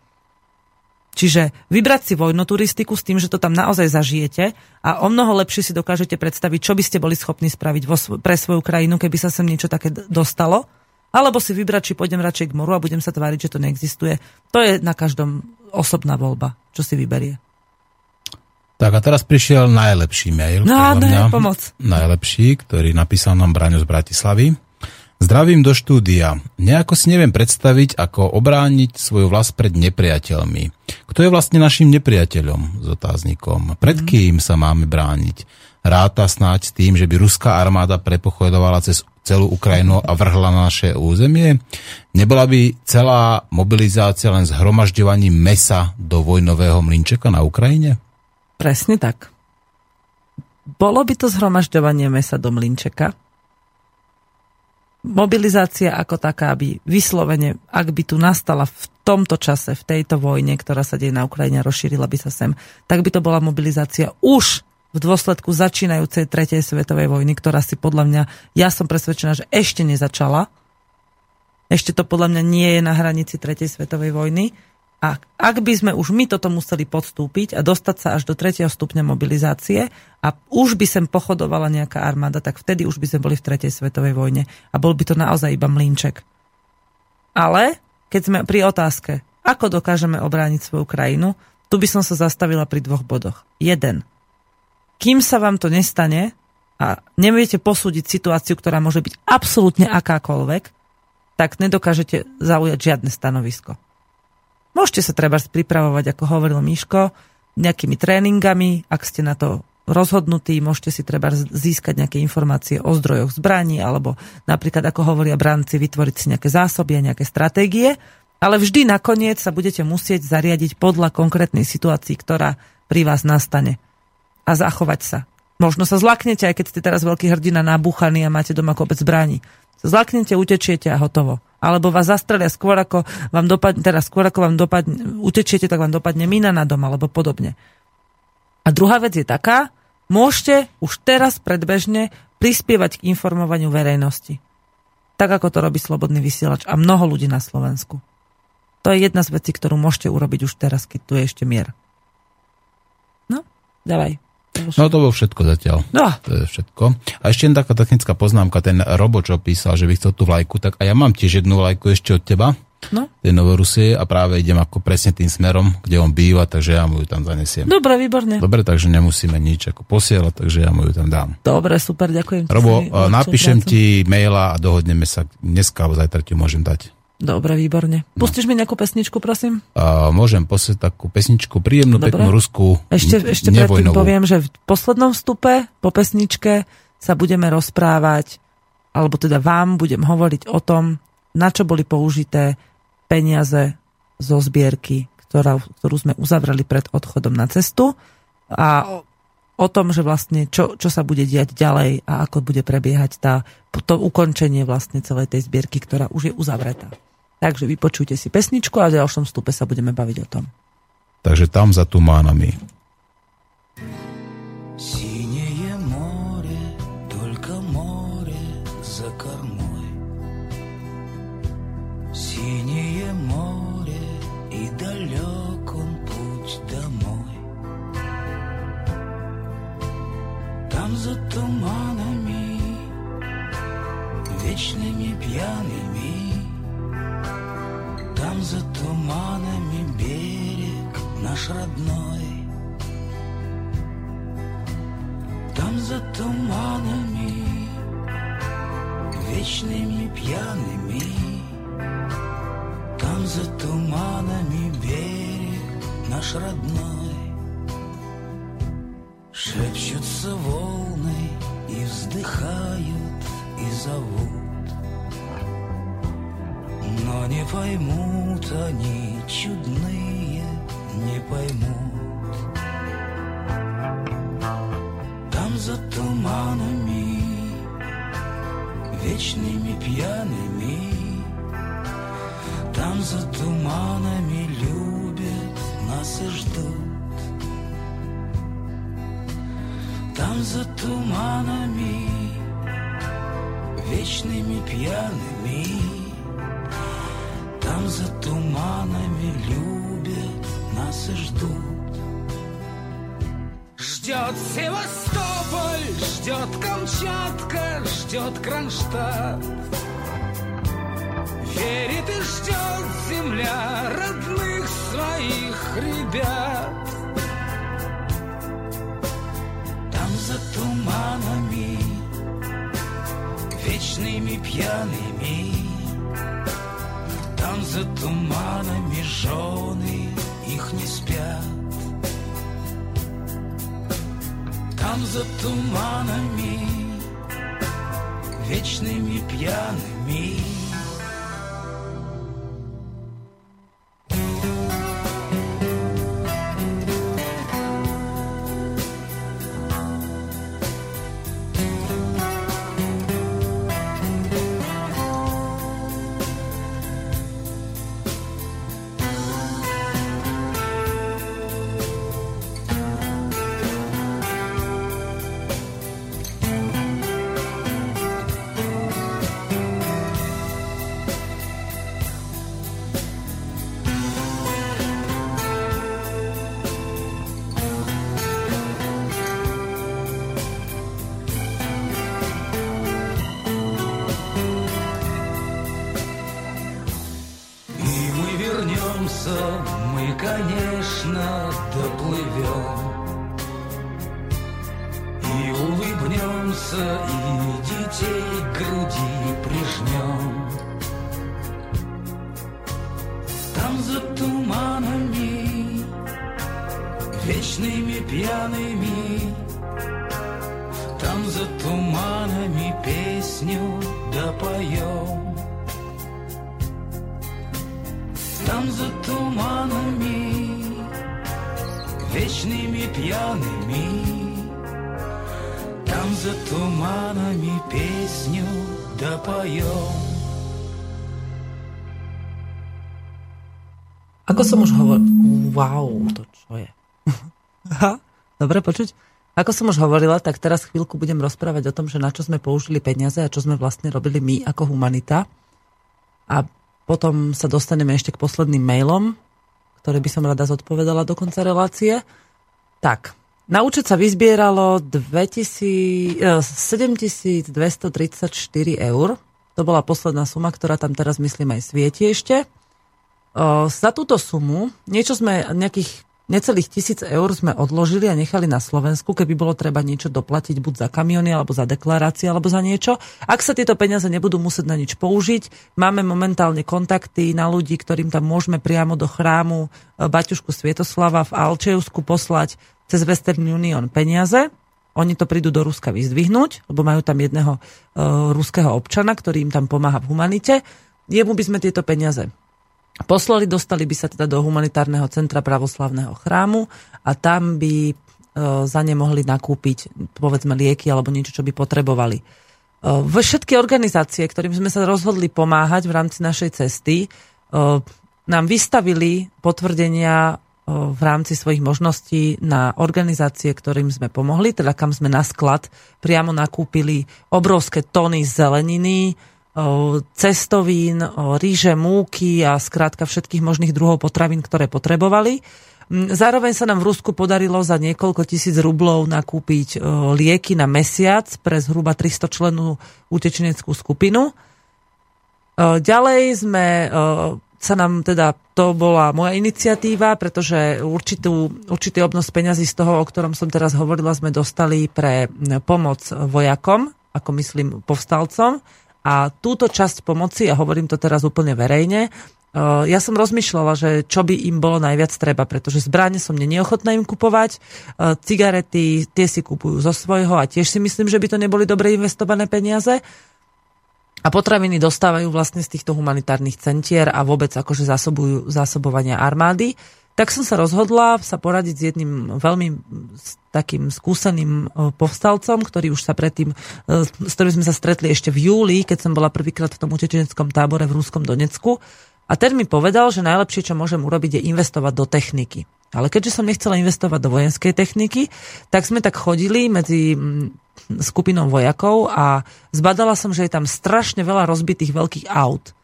Čiže vybrať si vojnoturistiku s tým, že to tam naozaj zažijete a o mnoho lepšie si dokážete predstaviť, čo by ste boli schopní spraviť vo, pre svoju krajinu, keby sa sem niečo také dostalo. Alebo si vybrať, či pôjdem radšej k moru a budem sa tváriť, že to neexistuje. To je na každom osobná voľba, čo si vyberie.
Tak a teraz prišiel najlepší mail.
No, no,
mňa.
pomoc.
Najlepší, ktorý napísal nám Braňo z Bratislavy. Zdravím do štúdia. Nejako si neviem predstaviť, ako obrániť svoju vlast pred nepriateľmi. Kto je vlastne našim nepriateľom s otáznikom? Pred
Mhm.
kým sa máme brániť? Ráta snáď s tým, že by ruská armáda prepochodovala cez celú Ukrajinu a vrhla na naše územie? Nebola by celá mobilizácia len zhromažďovaním mesa do vojnového mlinčeka na Ukrajine?
Presne tak. Bolo by to zhromažďovanie mesa do mlinčeka. Mobilizácia ako taká by vyslovene, ak by tu nastala v tomto čase, v tejto vojne, ktorá sa deje na Ukrajine, rozšírila by sa sem, tak by to bola mobilizácia už v dôsledku začínajúcej tretej svetovej vojny, ktorá si podľa mňa, ja som presvedčená, že ešte nezačala. Ešte to podľa mňa nie je na hranici tretej svetovej vojny. A ak by sme už my toto museli podstúpiť a dostať sa až do tretieho stupňa mobilizácie a už by sem pochodovala nejaká armáda, tak vtedy už by sme boli v tretej svetovej vojne. A bol by to naozaj iba mlínček. Ale keď sme pri otázke, ako dokážeme obrániť svoju krajinu, tu by som sa zastavila pri dvoch bodoch. Jeden. Kým sa vám to nestane a neviete posúdiť situáciu, ktorá môže byť absolútne akákoľvek, tak nedokážete zaujať žiadne stanovisko. Môžete sa treba pripravovať, ako hovoril Miško, nejakými tréningami, ak ste na to rozhodnutí, môžete si treba získať nejaké informácie o zdrojoch zbraní, alebo napríklad, ako hovoria branci, vytvoriť si nejaké zásoby a nejaké stratégie, ale vždy nakoniec sa budete musieť zariadiť podľa konkrétnej situácii, ktorá pri vás nastane a zachovať sa. Možno sa zlaknete, aj keď ste teraz veľký hrdina nabúchaný a máte doma kopec zbraní. Zlaknete, utečiete a hotovo alebo vás zastrelia skôr ako vám dopadne, teda skôr ako vám dopadne, utečiete, tak vám dopadne mina na dom alebo podobne. A druhá vec je taká, môžete už teraz predbežne prispievať k informovaniu verejnosti. Tak ako to robí Slobodný vysielač a mnoho ľudí na Slovensku. To je jedna z vecí, ktorú môžete urobiť už teraz, keď tu je ešte mier. No, dávaj.
No to bolo všetko zatiaľ.
No.
To je všetko. A ešte jedna taká technická poznámka. Ten Robo, čo písal, že by chcel tú vlajku, tak a ja mám tiež jednu vlajku ešte od teba.
No.
Tej Novorusie a práve idem ako presne tým smerom, kde on býva, takže ja mu ju tam zanesiem.
Dobre, výborne.
Dobre, takže nemusíme nič ako posielať, takže ja mu ju tam dám.
Dobre, super, ďakujem.
Robo,
mi
napíšem ti maila a dohodneme sa dneska alebo zajtra ti môžem dať.
Dobre, výborne. Pustíš mi nejakú pesničku, prosím?
A môžem posielať takú pesničku, príjemnú,
Dobre.
peknú ruskú,
Ešte, ešte predtým poviem, že v poslednom vstupe po pesničke sa budeme rozprávať, alebo teda vám budem hovoriť o tom, na čo boli použité peniaze zo zbierky, ktorá, ktorú sme uzavreli pred odchodom na cestu a o tom, že vlastne čo, čo sa bude diať ďalej a ako bude prebiehať tá, to ukončenie vlastne celej tej zbierky, ktorá už je uzavretá. Takže vypočujte si pesničku a v ďalšom vstupe sa budeme baviť o tom.
Takže tam za туманами.
Синее море, только море за кормой. Синее море и далек он путь домой. Там за туманами, вечными пьяными, там за туманами берег наш родной. Там за туманами, вечными пьяными, Там за туманами берег наш родной. Шепчутся волны и вздыхают и зовут, Но не поймут они, чудные, не поймут. Там за туманами, вечными пьяными, Там за туманами любят нас и ждут. Там за туманами, вечными пьяными, Там за туманами любят нас и ждут. Ждет Севастополь, ждет Камчатка, ждет Кронштадт. Верит и ждет земля родных своих ребят. Там за туманами, вечными пьяными, за туманами жены их не спят. Там за туманами, вечными пьяными.
Som už hovoril... Wow, to čo je? Aha, Dobre počuť? Ako som už hovorila, tak teraz chvíľku budem rozprávať o tom, že na čo sme použili peniaze a čo sme vlastne robili my ako humanita. A potom sa dostaneme ešte k posledným mailom, ktoré by som rada zodpovedala do konca relácie. Tak, na účet sa vyzbieralo 2000, eh, 7234 eur. To bola posledná suma, ktorá tam teraz myslím aj svieti ešte. Za túto sumu, niečo sme, nejakých necelých tisíc eur sme odložili a nechali na Slovensku, keby bolo treba niečo doplatiť buď za kamiony, alebo za deklarácie, alebo za niečo. Ak sa tieto peniaze nebudú musieť na nič použiť, máme momentálne kontakty na ľudí, ktorým tam môžeme priamo do chrámu e, Baťušku Svietoslava v Alčejusku poslať cez Western Union peniaze. Oni to prídu do Ruska vyzdvihnúť, lebo majú tam jedného uh, ruského občana, ktorý im tam pomáha v humanite. Jemu by sme tieto peniaze poslali, dostali by sa teda do humanitárneho centra pravoslavného chrámu a tam by e, za ne mohli nakúpiť povedzme lieky alebo niečo, čo by potrebovali. E, všetky organizácie, ktorým sme sa rozhodli pomáhať v rámci našej cesty, e, nám vystavili potvrdenia v rámci svojich možností na organizácie, ktorým sme pomohli, teda kam sme na sklad priamo nakúpili obrovské tony zeleniny, cestovín, ríže, múky a skrátka všetkých možných druhov potravín, ktoré potrebovali. Zároveň sa nám v Rusku podarilo za niekoľko tisíc rublov nakúpiť lieky na mesiac pre zhruba 300 členú utečeneckú skupinu. Ďalej sme sa nám teda, to bola moja iniciatíva, pretože určitú, určitý obnos peňazí z toho, o ktorom som teraz hovorila, sme dostali pre pomoc vojakom, ako myslím povstalcom. A túto časť pomoci, a hovorím to teraz úplne verejne, eh, ja som rozmýšľala, že čo by im bolo najviac treba, pretože zbranie som neochotná im kupovať, eh, cigarety tie si kupujú zo svojho a tiež si myslím, že by to neboli dobre investované peniaze. A potraviny dostávajú vlastne z týchto humanitárnych centier a vôbec akože zásobujú zásobovania armády tak som sa rozhodla sa poradiť s jedným veľmi takým skúseným e, povstalcom, ktorý už sa predtým, e, s ktorým sme sa stretli ešte v júli, keď som bola prvýkrát v tom utečeneckom tábore v Rúskom Donecku. A ten mi povedal, že najlepšie, čo môžem urobiť, je investovať do techniky. Ale keďže som nechcela investovať do vojenskej techniky, tak sme tak chodili medzi skupinou vojakov a zbadala som, že je tam strašne veľa rozbitých veľkých aut.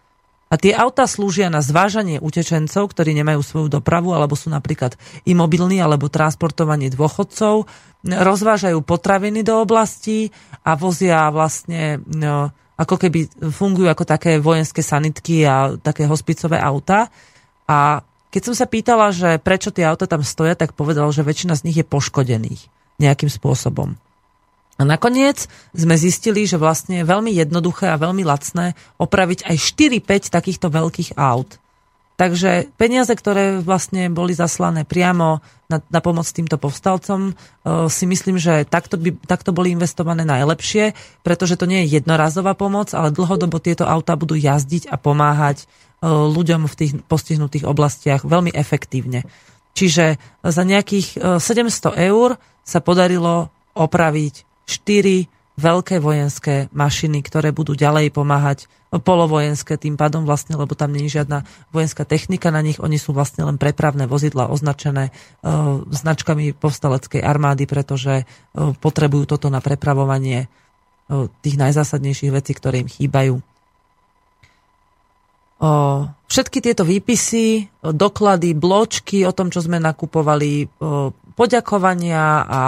A tie autá slúžia na zvážanie utečencov, ktorí nemajú svoju dopravu, alebo sú napríklad imobilní, alebo transportovanie dôchodcov, rozvážajú potraviny do oblasti a vozia vlastne, no, ako keby fungujú ako také vojenské sanitky a také hospicové auta. A keď som sa pýtala, že prečo tie auta tam stoja, tak povedal, že väčšina z nich je poškodených nejakým spôsobom. A nakoniec sme zistili, že vlastne je veľmi jednoduché a veľmi lacné opraviť aj 4-5 takýchto veľkých aut. Takže peniaze, ktoré vlastne boli zaslané priamo na, na pomoc týmto povstalcom, e, si myslím, že takto, by, takto boli investované najlepšie, pretože to nie je jednorazová pomoc, ale dlhodobo tieto auta budú jazdiť a pomáhať e, ľuďom v tých postihnutých oblastiach veľmi efektívne. Čiže za nejakých 700 e, eur sa podarilo opraviť štyri veľké vojenské mašiny, ktoré budú ďalej pomáhať polovojenské tým pádom vlastne, lebo tam nie je žiadna vojenská technika na nich, oni sú vlastne len prepravné vozidla označené uh, značkami povstaleckej armády, pretože uh, potrebujú toto na prepravovanie uh, tých najzásadnejších vecí, ktoré im chýbajú. Uh, všetky tieto výpisy, doklady, bločky o tom, čo sme nakupovali, poďakovania a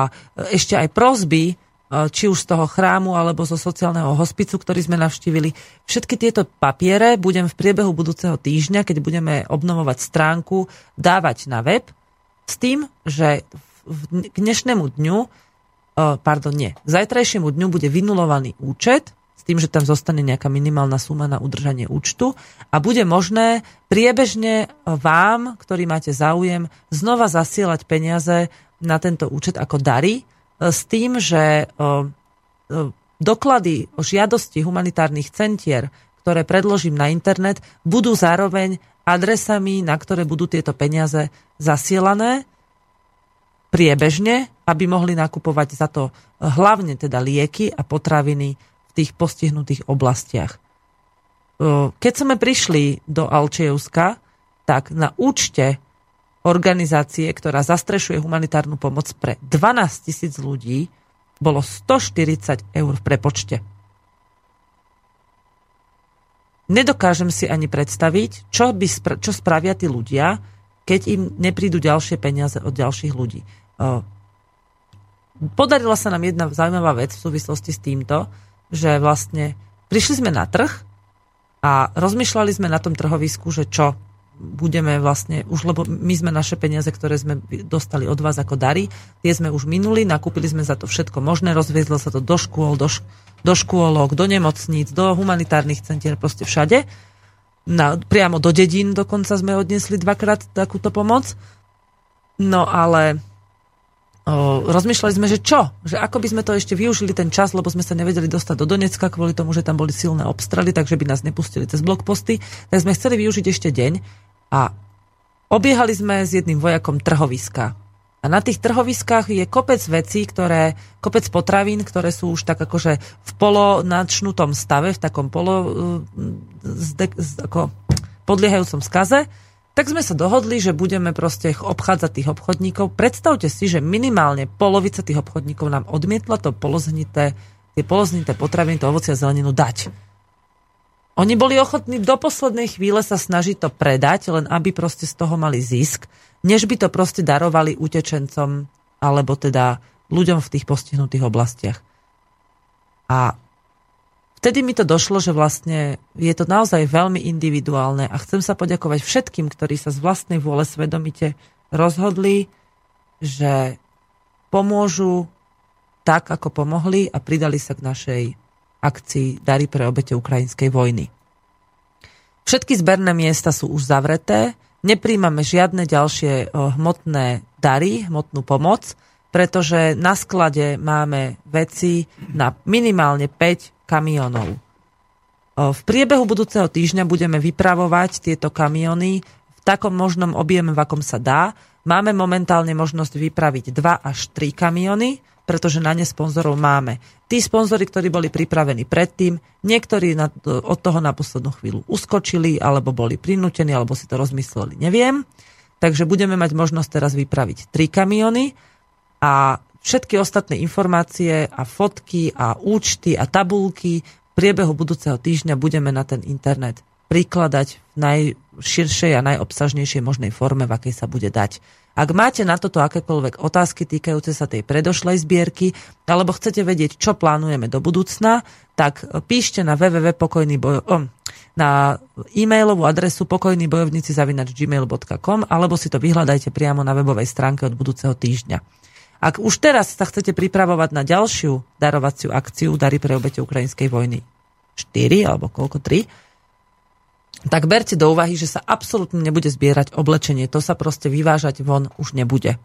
ešte aj prozby či už z toho chrámu alebo zo sociálneho hospicu, ktorý sme navštívili. Všetky tieto papiere budem v priebehu budúceho týždňa, keď budeme obnovovať stránku, dávať na web S tým, že k dnešnému dňu, e, pardon, nie, k zajtrajšiemu dňu bude vynulovaný účet s tým, že tam zostane nejaká minimálna suma na udržanie účtu a bude možné priebežne vám, ktorí máte záujem, znova zasielať peniaze na tento účet ako dary e, s tým, že e, doklady o žiadosti humanitárnych centier, ktoré predložím na internet, budú zároveň adresami, na ktoré budú tieto peniaze zasielané priebežne, aby mohli nakupovať za to hlavne teda lieky a potraviny v tých postihnutých oblastiach. Keď sme prišli do Alčejovska, tak na účte organizácie, ktorá zastrešuje humanitárnu pomoc pre 12 tisíc ľudí, bolo 140 eur v prepočte. Nedokážem si ani predstaviť, čo, by, čo spravia tí ľudia, keď im neprídu ďalšie peniaze od ďalších ľudí. Podarila sa nám jedna zaujímavá vec v súvislosti s týmto, že vlastne prišli sme na trh a rozmýšľali sme na tom trhovisku, že čo budeme vlastne, už lebo my sme naše peniaze, ktoré sme dostali od vás ako dary, tie sme už minuli, nakúpili sme za to všetko možné, rozviezlo sa to do škôl, do, do škôlok, do nemocníc, do humanitárnych centier, proste všade. Na, priamo do dedín dokonca sme odnesli dvakrát takúto pomoc. No ale rozmýšľali sme, že čo? Že ako by sme to ešte využili ten čas, lebo sme sa nevedeli dostať do Donecka kvôli tomu, že tam boli silné obstrely, takže by nás nepustili cez blokposty. Tak sme chceli využiť ešte deň a obiehali sme s jedným vojakom trhoviska. A na tých trhoviskách je kopec vecí, ktoré, kopec potravín, ktoré sú už tak akože v polo nadšnutom stave, v takom polo uh, zde, z, ako podliehajúcom skaze, tak sme sa dohodli, že budeme proste obchádzať tých obchodníkov. Predstavte si, že minimálne polovica tých obchodníkov nám odmietla to poloznité, tie poloznité potraviny, to ovocia a zeleninu dať. Oni boli ochotní do poslednej chvíle sa snažiť to predať, len aby proste z toho mali zisk, než by to proste darovali utečencom alebo teda ľuďom v tých postihnutých oblastiach. A vtedy mi to došlo, že vlastne je to naozaj veľmi individuálne a chcem sa poďakovať všetkým, ktorí sa z vlastnej vôle svedomite rozhodli, že pomôžu tak, ako pomohli a pridali sa k našej akcii Dary pre obete ukrajinskej vojny. Všetky zberné miesta sú už zavreté, nepríjmame žiadne ďalšie hmotné dary, hmotnú pomoc, pretože na sklade máme veci na minimálne 5 kamionov. V priebehu budúceho týždňa budeme vypravovať tieto kamiony v takom možnom objeme, v akom sa dá. Máme momentálne možnosť vypraviť 2 až 3 kamiony, pretože na ne sponzorov máme. Tí sponzory, ktorí boli pripravení predtým, niektorí od toho na poslednú chvíľu uskočili, alebo boli prinútení, alebo si to rozmysleli, neviem. Takže budeme mať možnosť teraz vypraviť tri kamiony a všetky ostatné informácie a fotky a účty a tabulky v priebehu budúceho týždňa budeme na ten internet prikladať v najširšej a najobsažnejšej možnej forme, v akej sa bude dať. Ak máte na toto akékoľvek otázky týkajúce sa tej predošlej zbierky, alebo chcete vedieť, čo plánujeme do budúcna, tak píšte na www.pokojný na e-mailovú adresu pokojnýbojovníci gmail.com alebo si to vyhľadajte priamo na webovej stránke od budúceho týždňa. Ak už teraz sa chcete pripravovať na ďalšiu darovaciu akciu Dary pre obete ukrajinskej vojny 4 alebo koľko 3, tak berte do úvahy, že sa absolútne nebude zbierať oblečenie. To sa proste vyvážať von už nebude.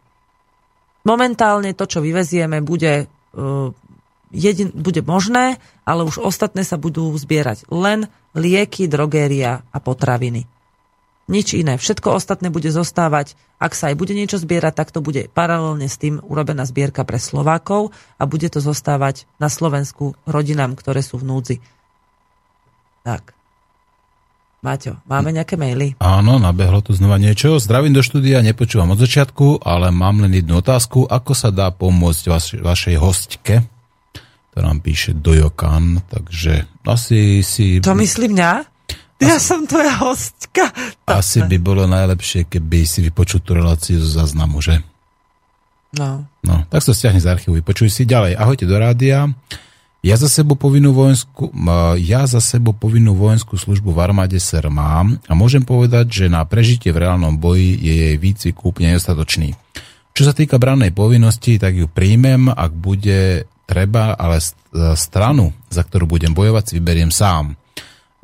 Momentálne to, čo vyvezieme, bude, uh, jedin, bude možné, ale už ostatné sa budú zbierať len lieky, drogéria a potraviny. Nič iné. Všetko ostatné bude zostávať. Ak sa aj bude niečo zbierať, tak to bude paralelne s tým urobená zbierka pre Slovákov a bude to zostávať na Slovensku rodinám, ktoré sú v núdzi. Tak. Maťo, máme nejaké maily?
Áno, nabehlo tu znova niečo. Zdravím do štúdia, nepočúvam od začiatku, ale mám len jednu otázku. Ako sa dá pomôcť vaš, vašej hostke? To nám píše Dojokan, takže asi si...
To myslí mňa? Ja som tvoja hostka.
Asi by bolo najlepšie, keby si vypočul tú reláciu zo záznamu, že?
No.
No, tak sa stiahni z archívu, vypočuj si ďalej. Ahojte do rádia. Ja za sebou povinnú vojenskú, ja za sebou povinnú vojenskú službu v armáde SR mám a môžem povedať, že na prežitie v reálnom boji je jej výcvik úplne nedostatočný. Čo sa týka brannej povinnosti, tak ju príjmem, ak bude treba, ale st- stranu, za ktorú budem bojovať, si vyberiem sám.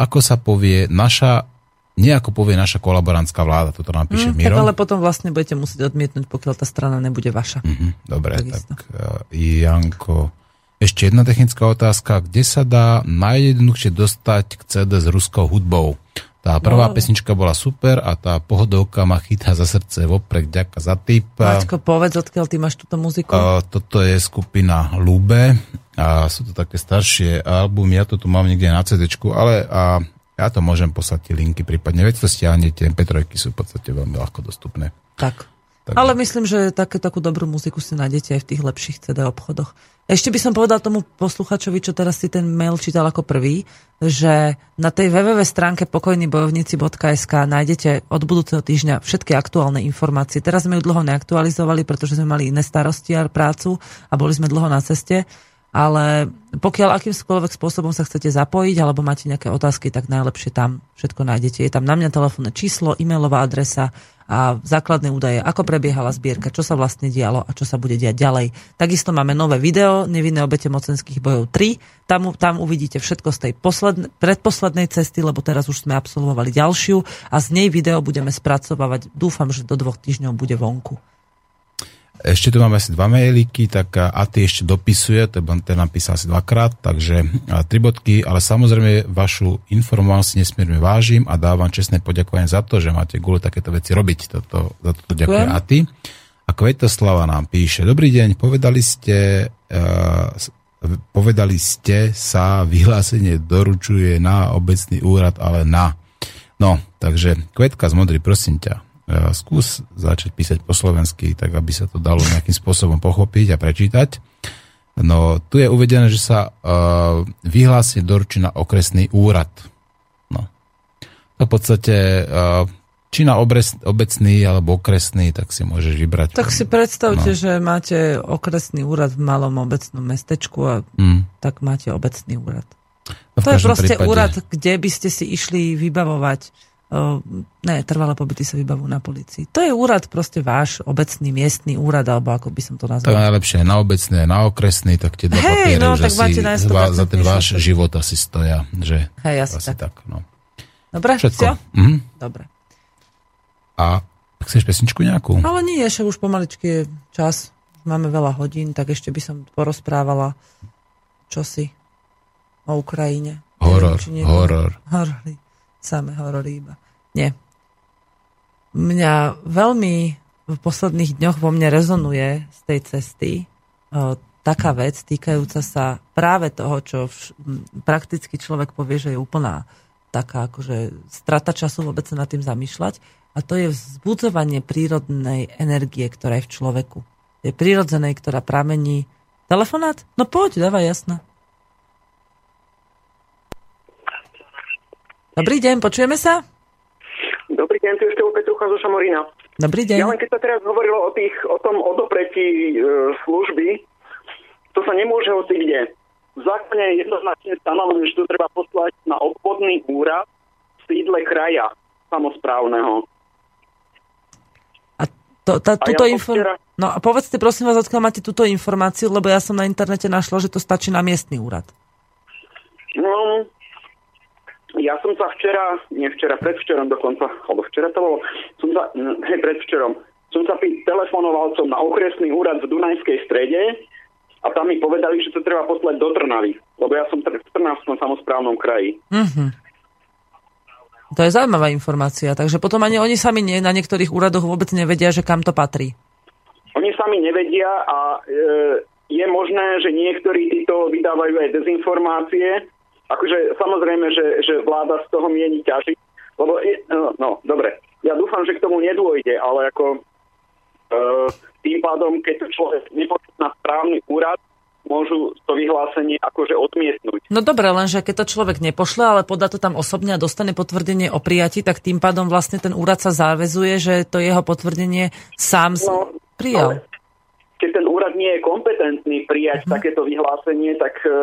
Ako sa povie, naša, nie ako povie naša kolaborantská vláda, toto nám píše
tak
Miro.
ale potom vlastne budete musieť odmietnúť, pokiaľ tá strana nebude vaša.
Mhm, dobre,
Takisto.
tak uh, Janko. Ešte jedna technická otázka. Kde sa dá najjednoduchšie dostať k CD s ruskou hudbou? Tá prvá
No.
pesnička bola super a tá pohodovka ma chytá za srdce vopred. Ďaká za tip.
Maťko, povedz, odkiaľ ty máš túto muziku.
A toto je skupina Lube a sú to také staršie albumy, ja to tu mám niekde na CD, ale a ja to môžem poslať tie linky, prípadne veď to stiahnete, MP3 sú v podstate veľmi ľahko dostupné.
Tak.
Tak.
Ale myslím, že také, takú dobrú muziku si nájdete aj v tých lepších CD obchodoch. Ešte by som povedal tomu posluchačovi, čo teraz si ten mail čítal ako prvý, že na tej www stránke pokojnybojovníci.sk nájdete od budúceho týždňa všetky aktuálne informácie. Teraz sme ju dlho neaktualizovali, pretože sme mali iné starosti a prácu a boli sme dlho na ceste. Ale pokiaľ akýmkoľvek spôsobom sa chcete zapojiť alebo máte nejaké otázky, tak najlepšie tam všetko nájdete. Je tam na mňa telefónne číslo, e-mailová adresa a základné údaje, ako prebiehala zbierka, čo sa vlastne dialo a čo sa bude diať ďalej. Takisto máme nové video, Nevinné obete mocenských bojov 3. Tam, tam uvidíte všetko z tej posledne, predposlednej cesty, lebo teraz už sme absolvovali ďalšiu a z nej video budeme spracovávať. Dúfam, že do dvoch týždňov bude vonku.
Ešte tu máme asi dva mailiky, tak a Aty ešte dopisuje, je- ten napísal asi dvakrát, takže a, tri bodky, ale samozrejme vašu informovanosť nesmierne vážim a dávam čestné poďakovanie za to, že máte gule takéto veci robiť. Toto, za toto ďakuje
Ďakujem.
Aty. A Kvetoslava nám píše, dobrý deň, povedali ste, uh, povedali ste sa, vyhlásenie doručuje na obecný úrad, ale na. No, takže Kvetka z Modry, prosím ťa, e, skús začať písať po slovensky, tak aby sa to dalo nejakým spôsobom pochopiť a prečítať. No, tu je uvedené, že sa uh, vyhlásenie doručí na okresný úrad. No. To v podstate, uh, či na obres, obecný alebo okresný, tak si môžeš vybrať.
Tak si predstavte,
No.
že máte okresný úrad v malom obecnom mestečku a
Mm.
tak máte obecný úrad.
No
To je proste
prípade-
úrad, kde by ste si išli vybavovať ne, trvalé pobyty sa vybavujú na policii. To je úrad proste váš obecný miestny úrad, alebo ako by som to
To je
nazval.
najlepšie na obecný, na okresný, tak tie dva
Hej,
papiere
no,
už
tak na
za, za ten
100%
váš život asi stoja. Že
Hej, asi
asi
tak.
tak. no.
Dobre,
Všetko. Mhm.
Dobre.
A chceš pesničku nejakú?
Ale nie, ešte už pomaličky je čas. Máme veľa hodín, tak ešte by som porozprávala čosi o Ukrajine.
Horor,
Neviem,
horor.
Horory. Samé horory iba. Nie. Mňa veľmi v posledných dňoch vo mne rezonuje z tej cesty o, taká vec týkajúca sa práve toho, čo vš- prakticky človek povie, že je úplná taká akože strata času vôbec sa nad tým zamýšľať. A to je vzbudzovanie prírodnej energie, ktorá je v človeku. Je prírodzenej, ktorá pramení... Telefonát? No poď, dávaj jasno. Dobrý deň, počujeme sa?
Dobrý deň, tu ešte opäť Petrucha zo Šamorína.
Dobrý
Ja len
deň.
keď sa teraz hovorilo o, tých, o tom odopretí e, služby, to sa nemôže hoci kde. V zákone je jednoznačne stanovené, že to treba poslať na obvodný úrad v sídle kraja samozprávneho.
A to, tá,
A
túto
ja som
info...
včera-
No a povedzte prosím vás, odkiaľ máte túto informáciu, lebo ja som na internete našla, že to stačí na miestny úrad.
No, ja som sa včera, nie včera, predvčerom dokonca, alebo včera to bolo, som sa, hm, hej, predvčerom, som sa telefonoval som na okresný úrad v Dunajskej strede a tam mi povedali, že to treba poslať do Trnavy, lebo ja som tr- v Trnavskom samozprávnom kraji.
Mhm. To je zaujímavá informácia, takže potom ani oni sami nie, na niektorých úradoch vôbec nevedia, že kam to patrí.
Oni sami nevedia a e, je možné, že niektorí títo vydávajú aj dezinformácie. Akože samozrejme, že, že vláda z toho mieni ťažiť. Lebo, no, no, dobre, ja dúfam, že k tomu nedôjde, ale ako e, tým pádom, keď to človek nepôjde na správny úrad, môžu to vyhlásenie akože odmietnúť.
No dobre, lenže keď to človek nepošle, ale podá to tam osobne a dostane potvrdenie o prijati, tak tým pádom vlastne ten úrad sa záväzuje, že to jeho potvrdenie sám
No,
prijal.
ale keď ten úrad nie je kompetentný prijať takéto vyhlásenie, tak e,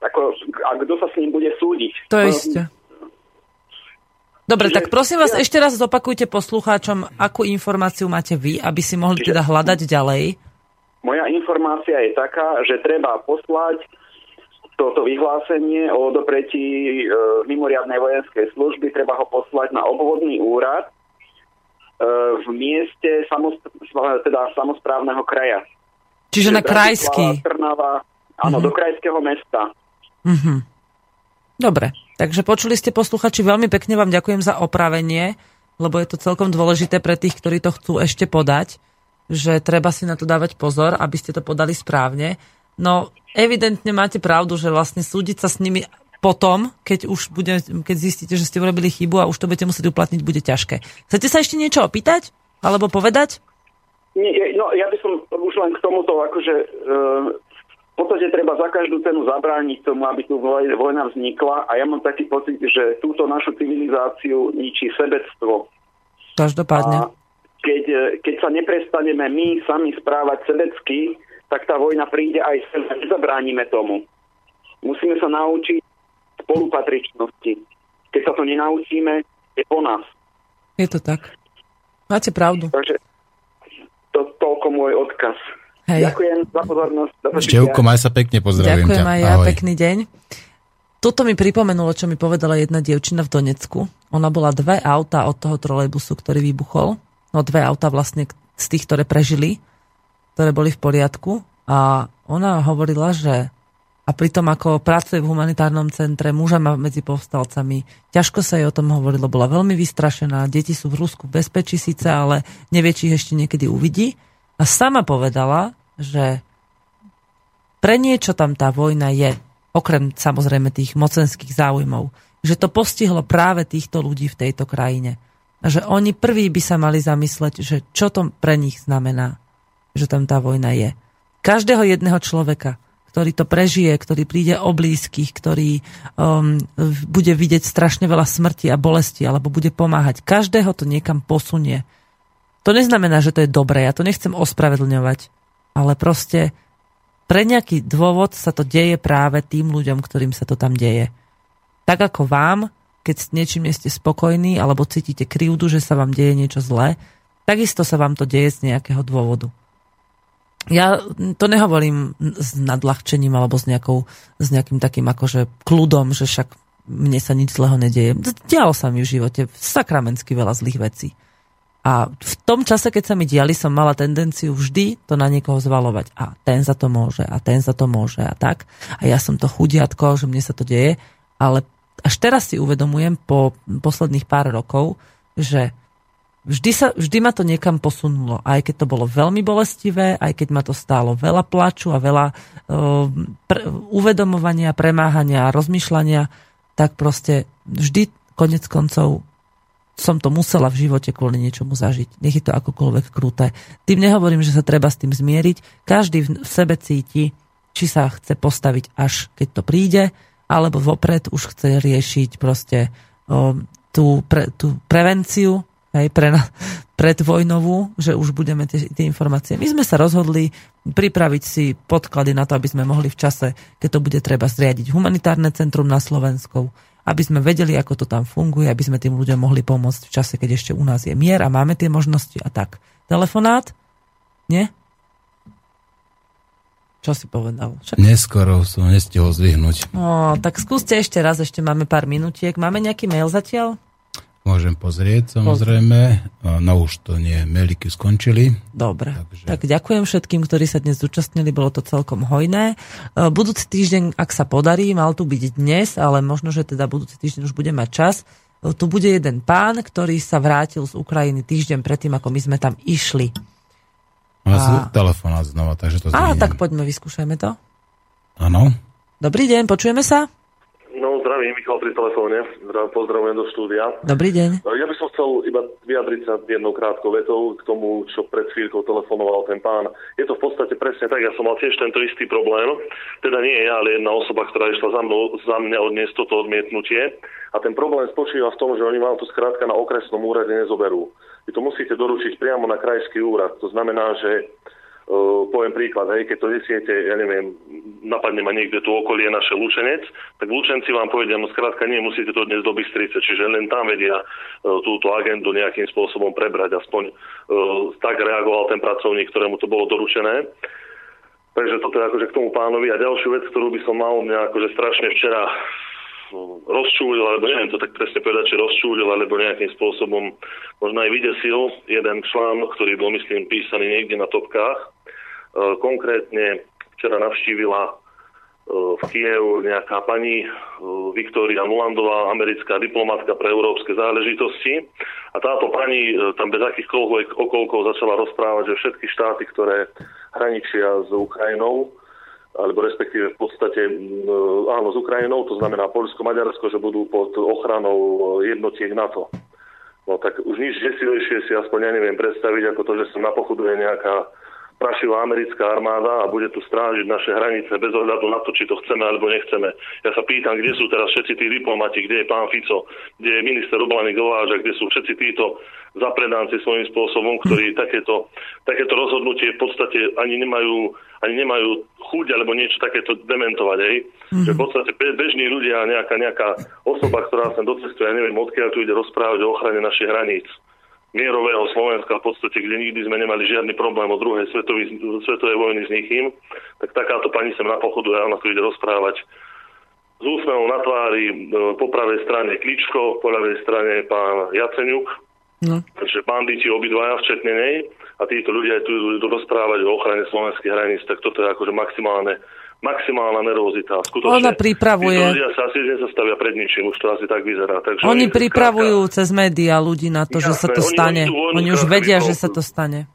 ako, a kto sa s ním bude súdiť?
To je
E,
isté. Dobre,
Čiže-
tak prosím vás, ešte raz zopakujte poslucháčom, akú informáciu máte vy, aby si mohli teda hľadať ďalej.
Moja informácia je taká, že treba poslať toto vyhlásenie o odopretí e, mimoriadnej vojenskej služby, treba ho poslať na obvodný úrad e, v mieste samosp- teda samozprávneho kraja.
Čiže na
Bratislava,
krajský.
Trnava, áno, do krajského mesta.
Mhm. Dobre, takže počuli ste posluchači, veľmi pekne vám ďakujem za opravenie, lebo je to celkom dôležité pre tých, ktorí to chcú ešte podať, že treba si na to dávať pozor, aby ste to podali správne. No, evidentne máte pravdu, že vlastne súdiť sa s nimi potom, keď už bude, keď zistíte, že ste urobili chybu a už to budete musieť uplatniť, bude ťažké. Chcete sa ešte niečo opýtať? Alebo povedať?
Nie, no, ja by som už len k tomuto, akože e, podstate treba za každú cenu zabrániť tomu, aby tu voj- vojna vznikla a ja mám taký pocit, že túto našu civilizáciu ničí sebectvo. A
Každopádne.
keď, e, keď sa neprestaneme my sami správať sebecky, tak tá vojna príde aj sem a nezabránime tomu. Musíme sa naučiť spolupatričnosti. Keď sa to nenaučíme, je po nás.
Je to tak. Máte pravdu.
Takže to, toľko môj odkaz.
Hej.
Ďakujem za pozornosť.
Števko, maj sa pekne, pozdravujem
Ďakujem
ťa.
aj ja,
Ahoj.
pekný deň. Toto mi pripomenulo, čo mi povedala jedna dievčina v Donecku. Ona bola dve auta od toho trolejbusu, ktorý vybuchol. No dve auta vlastne z tých, ktoré prežili, ktoré boli v poriadku. A ona hovorila, že a pritom ako pracuje v humanitárnom centre, muža má medzi povstalcami, ťažko sa jej o tom hovorilo, bola veľmi vystrašená, deti sú v Rusku v bezpečí síce, ale nevie, či ich ešte niekedy uvidí. A sama povedala, že pre niečo tam tá vojna je, okrem samozrejme tých mocenských záujmov, že to postihlo práve týchto ľudí v tejto krajine. A že oni prví by sa mali zamysleť, že čo to pre nich znamená, že tam tá vojna je. Každého jedného človeka, ktorý to prežije, ktorý príde o blízkych, ktorý um, bude vidieť strašne veľa smrti a bolesti, alebo bude pomáhať. Každého to niekam posunie. To neznamená, že to je dobré, ja to nechcem ospravedlňovať, ale proste pre nejaký dôvod sa to deje práve tým ľuďom, ktorým sa to tam deje. Tak ako vám, keď s niečím nie ste spokojní alebo cítite krivdu, že sa vám deje niečo zlé, takisto sa vám to deje z nejakého dôvodu. Ja to nehovorím s nadľahčením alebo s, nejakou, s nejakým takým akože kľudom, že však mne sa nič zlého nedieje. Dialo sa mi v živote sakramensky veľa zlých vecí. A v tom čase, keď sa mi diali, som mala tendenciu vždy to na niekoho zvalovať. A ten za to môže, a ten za to môže, a tak. A ja som to chudiatko, že mne sa to deje. Ale až teraz si uvedomujem po posledných pár rokov, že vždy, sa, vždy ma to niekam posunulo. Aj keď to bolo veľmi bolestivé, aj keď ma to stálo veľa plaču a veľa uh, pre, uvedomovania, premáhania a rozmýšľania, tak proste vždy konec koncov som to musela v živote kvôli niečomu zažiť. Nech je to akokoľvek kruté. Tým nehovorím, že sa treba s tým zmieriť. Každý v sebe cíti, či sa chce postaviť až keď to príde, alebo vopred už chce riešiť proste o, tú, pre, tú prevenciu hej, pre, predvojnovú, že už budeme tie, tie informácie. My sme sa rozhodli pripraviť si podklady na to, aby sme mohli v čase, keď to bude treba zriadiť humanitárne centrum na Slovensku, aby sme vedeli, ako to tam funguje, aby sme tým ľuďom mohli pomôcť v čase, keď ešte u nás je mier a máme tie možnosti a tak. Telefonát? Nie? Čo si povedal? Však...
Neskoro som nestihol zdvihnúť.
No, tak skúste ešte raz, ešte máme pár minutiek. Máme nejaký mail zatiaľ?
Môžem pozrieť, samozrejme. No už to nie, mailiky skončili.
Dobre,
Takže-
tak ďakujem všetkým, ktorí sa dnes zúčastnili, bolo to celkom hojné. E, Budúci týždeň, ak sa podarí, mal tu byť dnes, ale možno, že teda budúci týždeň už bude mať čas. E, Tu bude jeden pán, ktorý sa vrátil z Ukrajiny týždeň predtým, ako my sme tam išli. A-
telefonát znova, takže to
Á,
zdvihnem.
tak poďme, vyskúšajme to.
Áno.
Dobrý deň, počujeme sa?
Zdravím, Michal pri telefóne. Zdrav, pozdravujem do štúdia.
Dobrý deň.
Ja by som chcel iba vyjadriť sa jednou krátkou vetou k tomu, čo pred chvíľkou telefonoval ten pán. Je to v podstate presne tak, ja som mal tiež tento istý problém. Teda nie ja, ale jedna osoba, ktorá išla za, mnou, za mňa odniesť toto odmietnutie. A ten problém spočíva v tom, že oni vám to skrátka na okresnom úrade nezoberú. Vy to musíte doručiť priamo na krajský úrad. To znamená, že e, poviem príklad, hej, keď to nesiete, ja neviem, napadne ma niekde tu okolie naše Lučenec, tak Lučenci vám povedia, no skrátka nie, musíte to dnes do Bystrice, čiže len tam vedia uh, túto agendu nejakým spôsobom prebrať, aspoň uh, tak reagoval ten pracovník, ktorému to bolo doručené. Takže toto je akože k tomu pánovi. A ďalšiu vec, ktorú by som mal, mňa akože strašne včera rozčúlil, alebo neviem to tak presne povedať, či rozčúlil, alebo nejakým spôsobom možno aj vydesil jeden článok, ktorý bol, myslím, písaný niekde na topkách. E, konkrétne včera navštívila e, v Kievu nejaká pani e, Viktória Nulandová, americká diplomatka pre európske záležitosti. A táto pani tam bez akýchkoľvek okolkov začala rozprávať, že všetky štáty, ktoré hraničia s Ukrajinou, alebo respektíve v podstate áno, s Ukrajinou, to znamená Polsko, Maďarsko, že budú pod ochranou jednotiek NATO. No tak už nič desilejšie si aspoň ja neviem predstaviť, ako to, že sa napochoduje nejaká prašivá americká armáda a bude tu strážiť naše hranice bez ohľadu na to, či to chceme alebo nechceme. Ja sa pýtam, kde sú teraz všetci tí diplomati, kde je pán Fico, kde je minister obrany Gováža, kde sú všetci títo zapredanci svojím spôsobom, ktorí takéto, takéto rozhodnutie v podstate ani nemajú, ani nemajú chuť alebo niečo takéto dementovať. Hej. Mm-hmm. Že v podstate bežní ľudia, nejaká, nejaká osoba, ktorá sa docestuje, ja neviem, odkiaľ tu ide rozprávať o ochrane našich hraníc mierového Slovenska, v podstate, kde nikdy sme nemali žiadny problém od druhej svetovej, svetovej vojny s nikým, tak takáto pani sem na pochodu a ona tu ide rozprávať s úsmevom na tvári, e, po pravej strane Kličko, po ľavej strane pán Jaceňuk, no. takže banditi obidvaja, včetne nej, a títo ľudia tu idú rozprávať o ochrane slovenských hraníc, tak toto je akože maximálne maximálna nervozita. Skutočne,
Ona pripravuje...
ľudia sa asi nezastavia pred ničím, už to asi tak vyzerá. Takže
oni, pripravujú skrátka, cez médiá ľudí na to, jasné, že sa to oni, stane. Oni, už vedia, že sa to stane.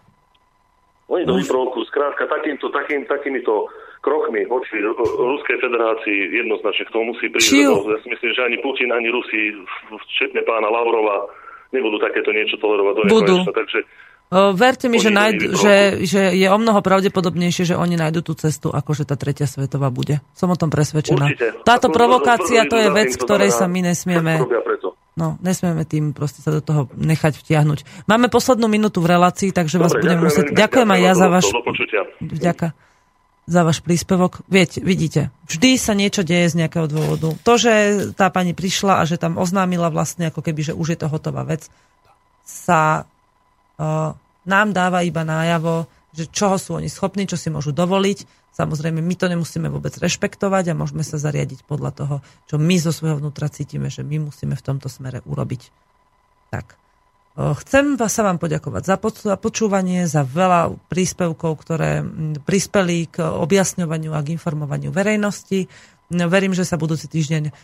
Oni to vyprovokujú. Skrátka, takýmto, takým, takýmito krokmi voči Ruskej federácii jednoznačne k tomu musí prísť. Ja si myslím, že ani Putin, ani Rusi, včetne pána Lavrova, nebudú takéto niečo tolerovať do
Budú. Takže Verte mi, že, nájdu, že, že je o mnoho pravdepodobnejšie, že oni nájdu tú cestu, ako že tá tretia svetová bude. Som o tom presvedčená.
Určite.
Táto provokácia, to je vec, ktorej sa my nesmieme... No, nesmieme tým proste sa do toho nechať vtiahnuť. Máme poslednú minútu v relácii, takže Dobre, vás budem musieť... Ďakujem aj ja za váš... Vďaka za váš príspevok. Viete, vidíte, vždy sa niečo deje z nejakého dôvodu. To, že tá pani prišla a že tam oznámila vlastne, ako keby, že už je to hotová vec, sa nám dáva iba nájavo, že čoho sú oni schopní, čo si môžu dovoliť. Samozrejme, my to nemusíme vôbec rešpektovať a môžeme sa zariadiť podľa toho, čo my zo svojho vnútra cítime, že my musíme v tomto smere urobiť. Tak. Chcem sa vám poďakovať za počúvanie, za veľa príspevkov, ktoré prispeli k objasňovaniu a k informovaniu verejnosti. Verím, že sa budúci týždeň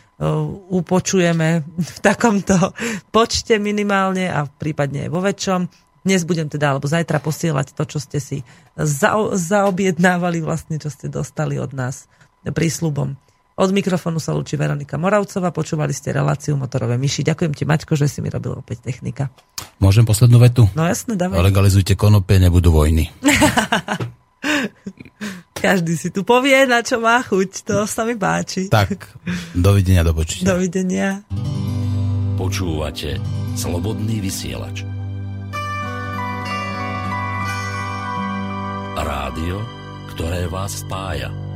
upočujeme v takomto počte minimálne a prípadne aj vo väčšom. Dnes budem teda, alebo zajtra posielať to, čo ste si za, zaobjednávali vlastne, čo ste dostali od nás prísľubom. Od mikrofónu sa lúči Veronika Moravcová, počúvali ste reláciu Motorové myši. Ďakujem ti, Maťko, že si mi robil opäť technika.
Môžem poslednú vetu?
No jasne, dávaj.
Legalizujte konopie, nebudú vojny.
Každý si tu povie, na čo má chuť. To sa mi páči.
Tak, dovidenia, do počutia.
Dovidenia.
Počúvate Slobodný vysielač. Rádio, ktoré vás spája.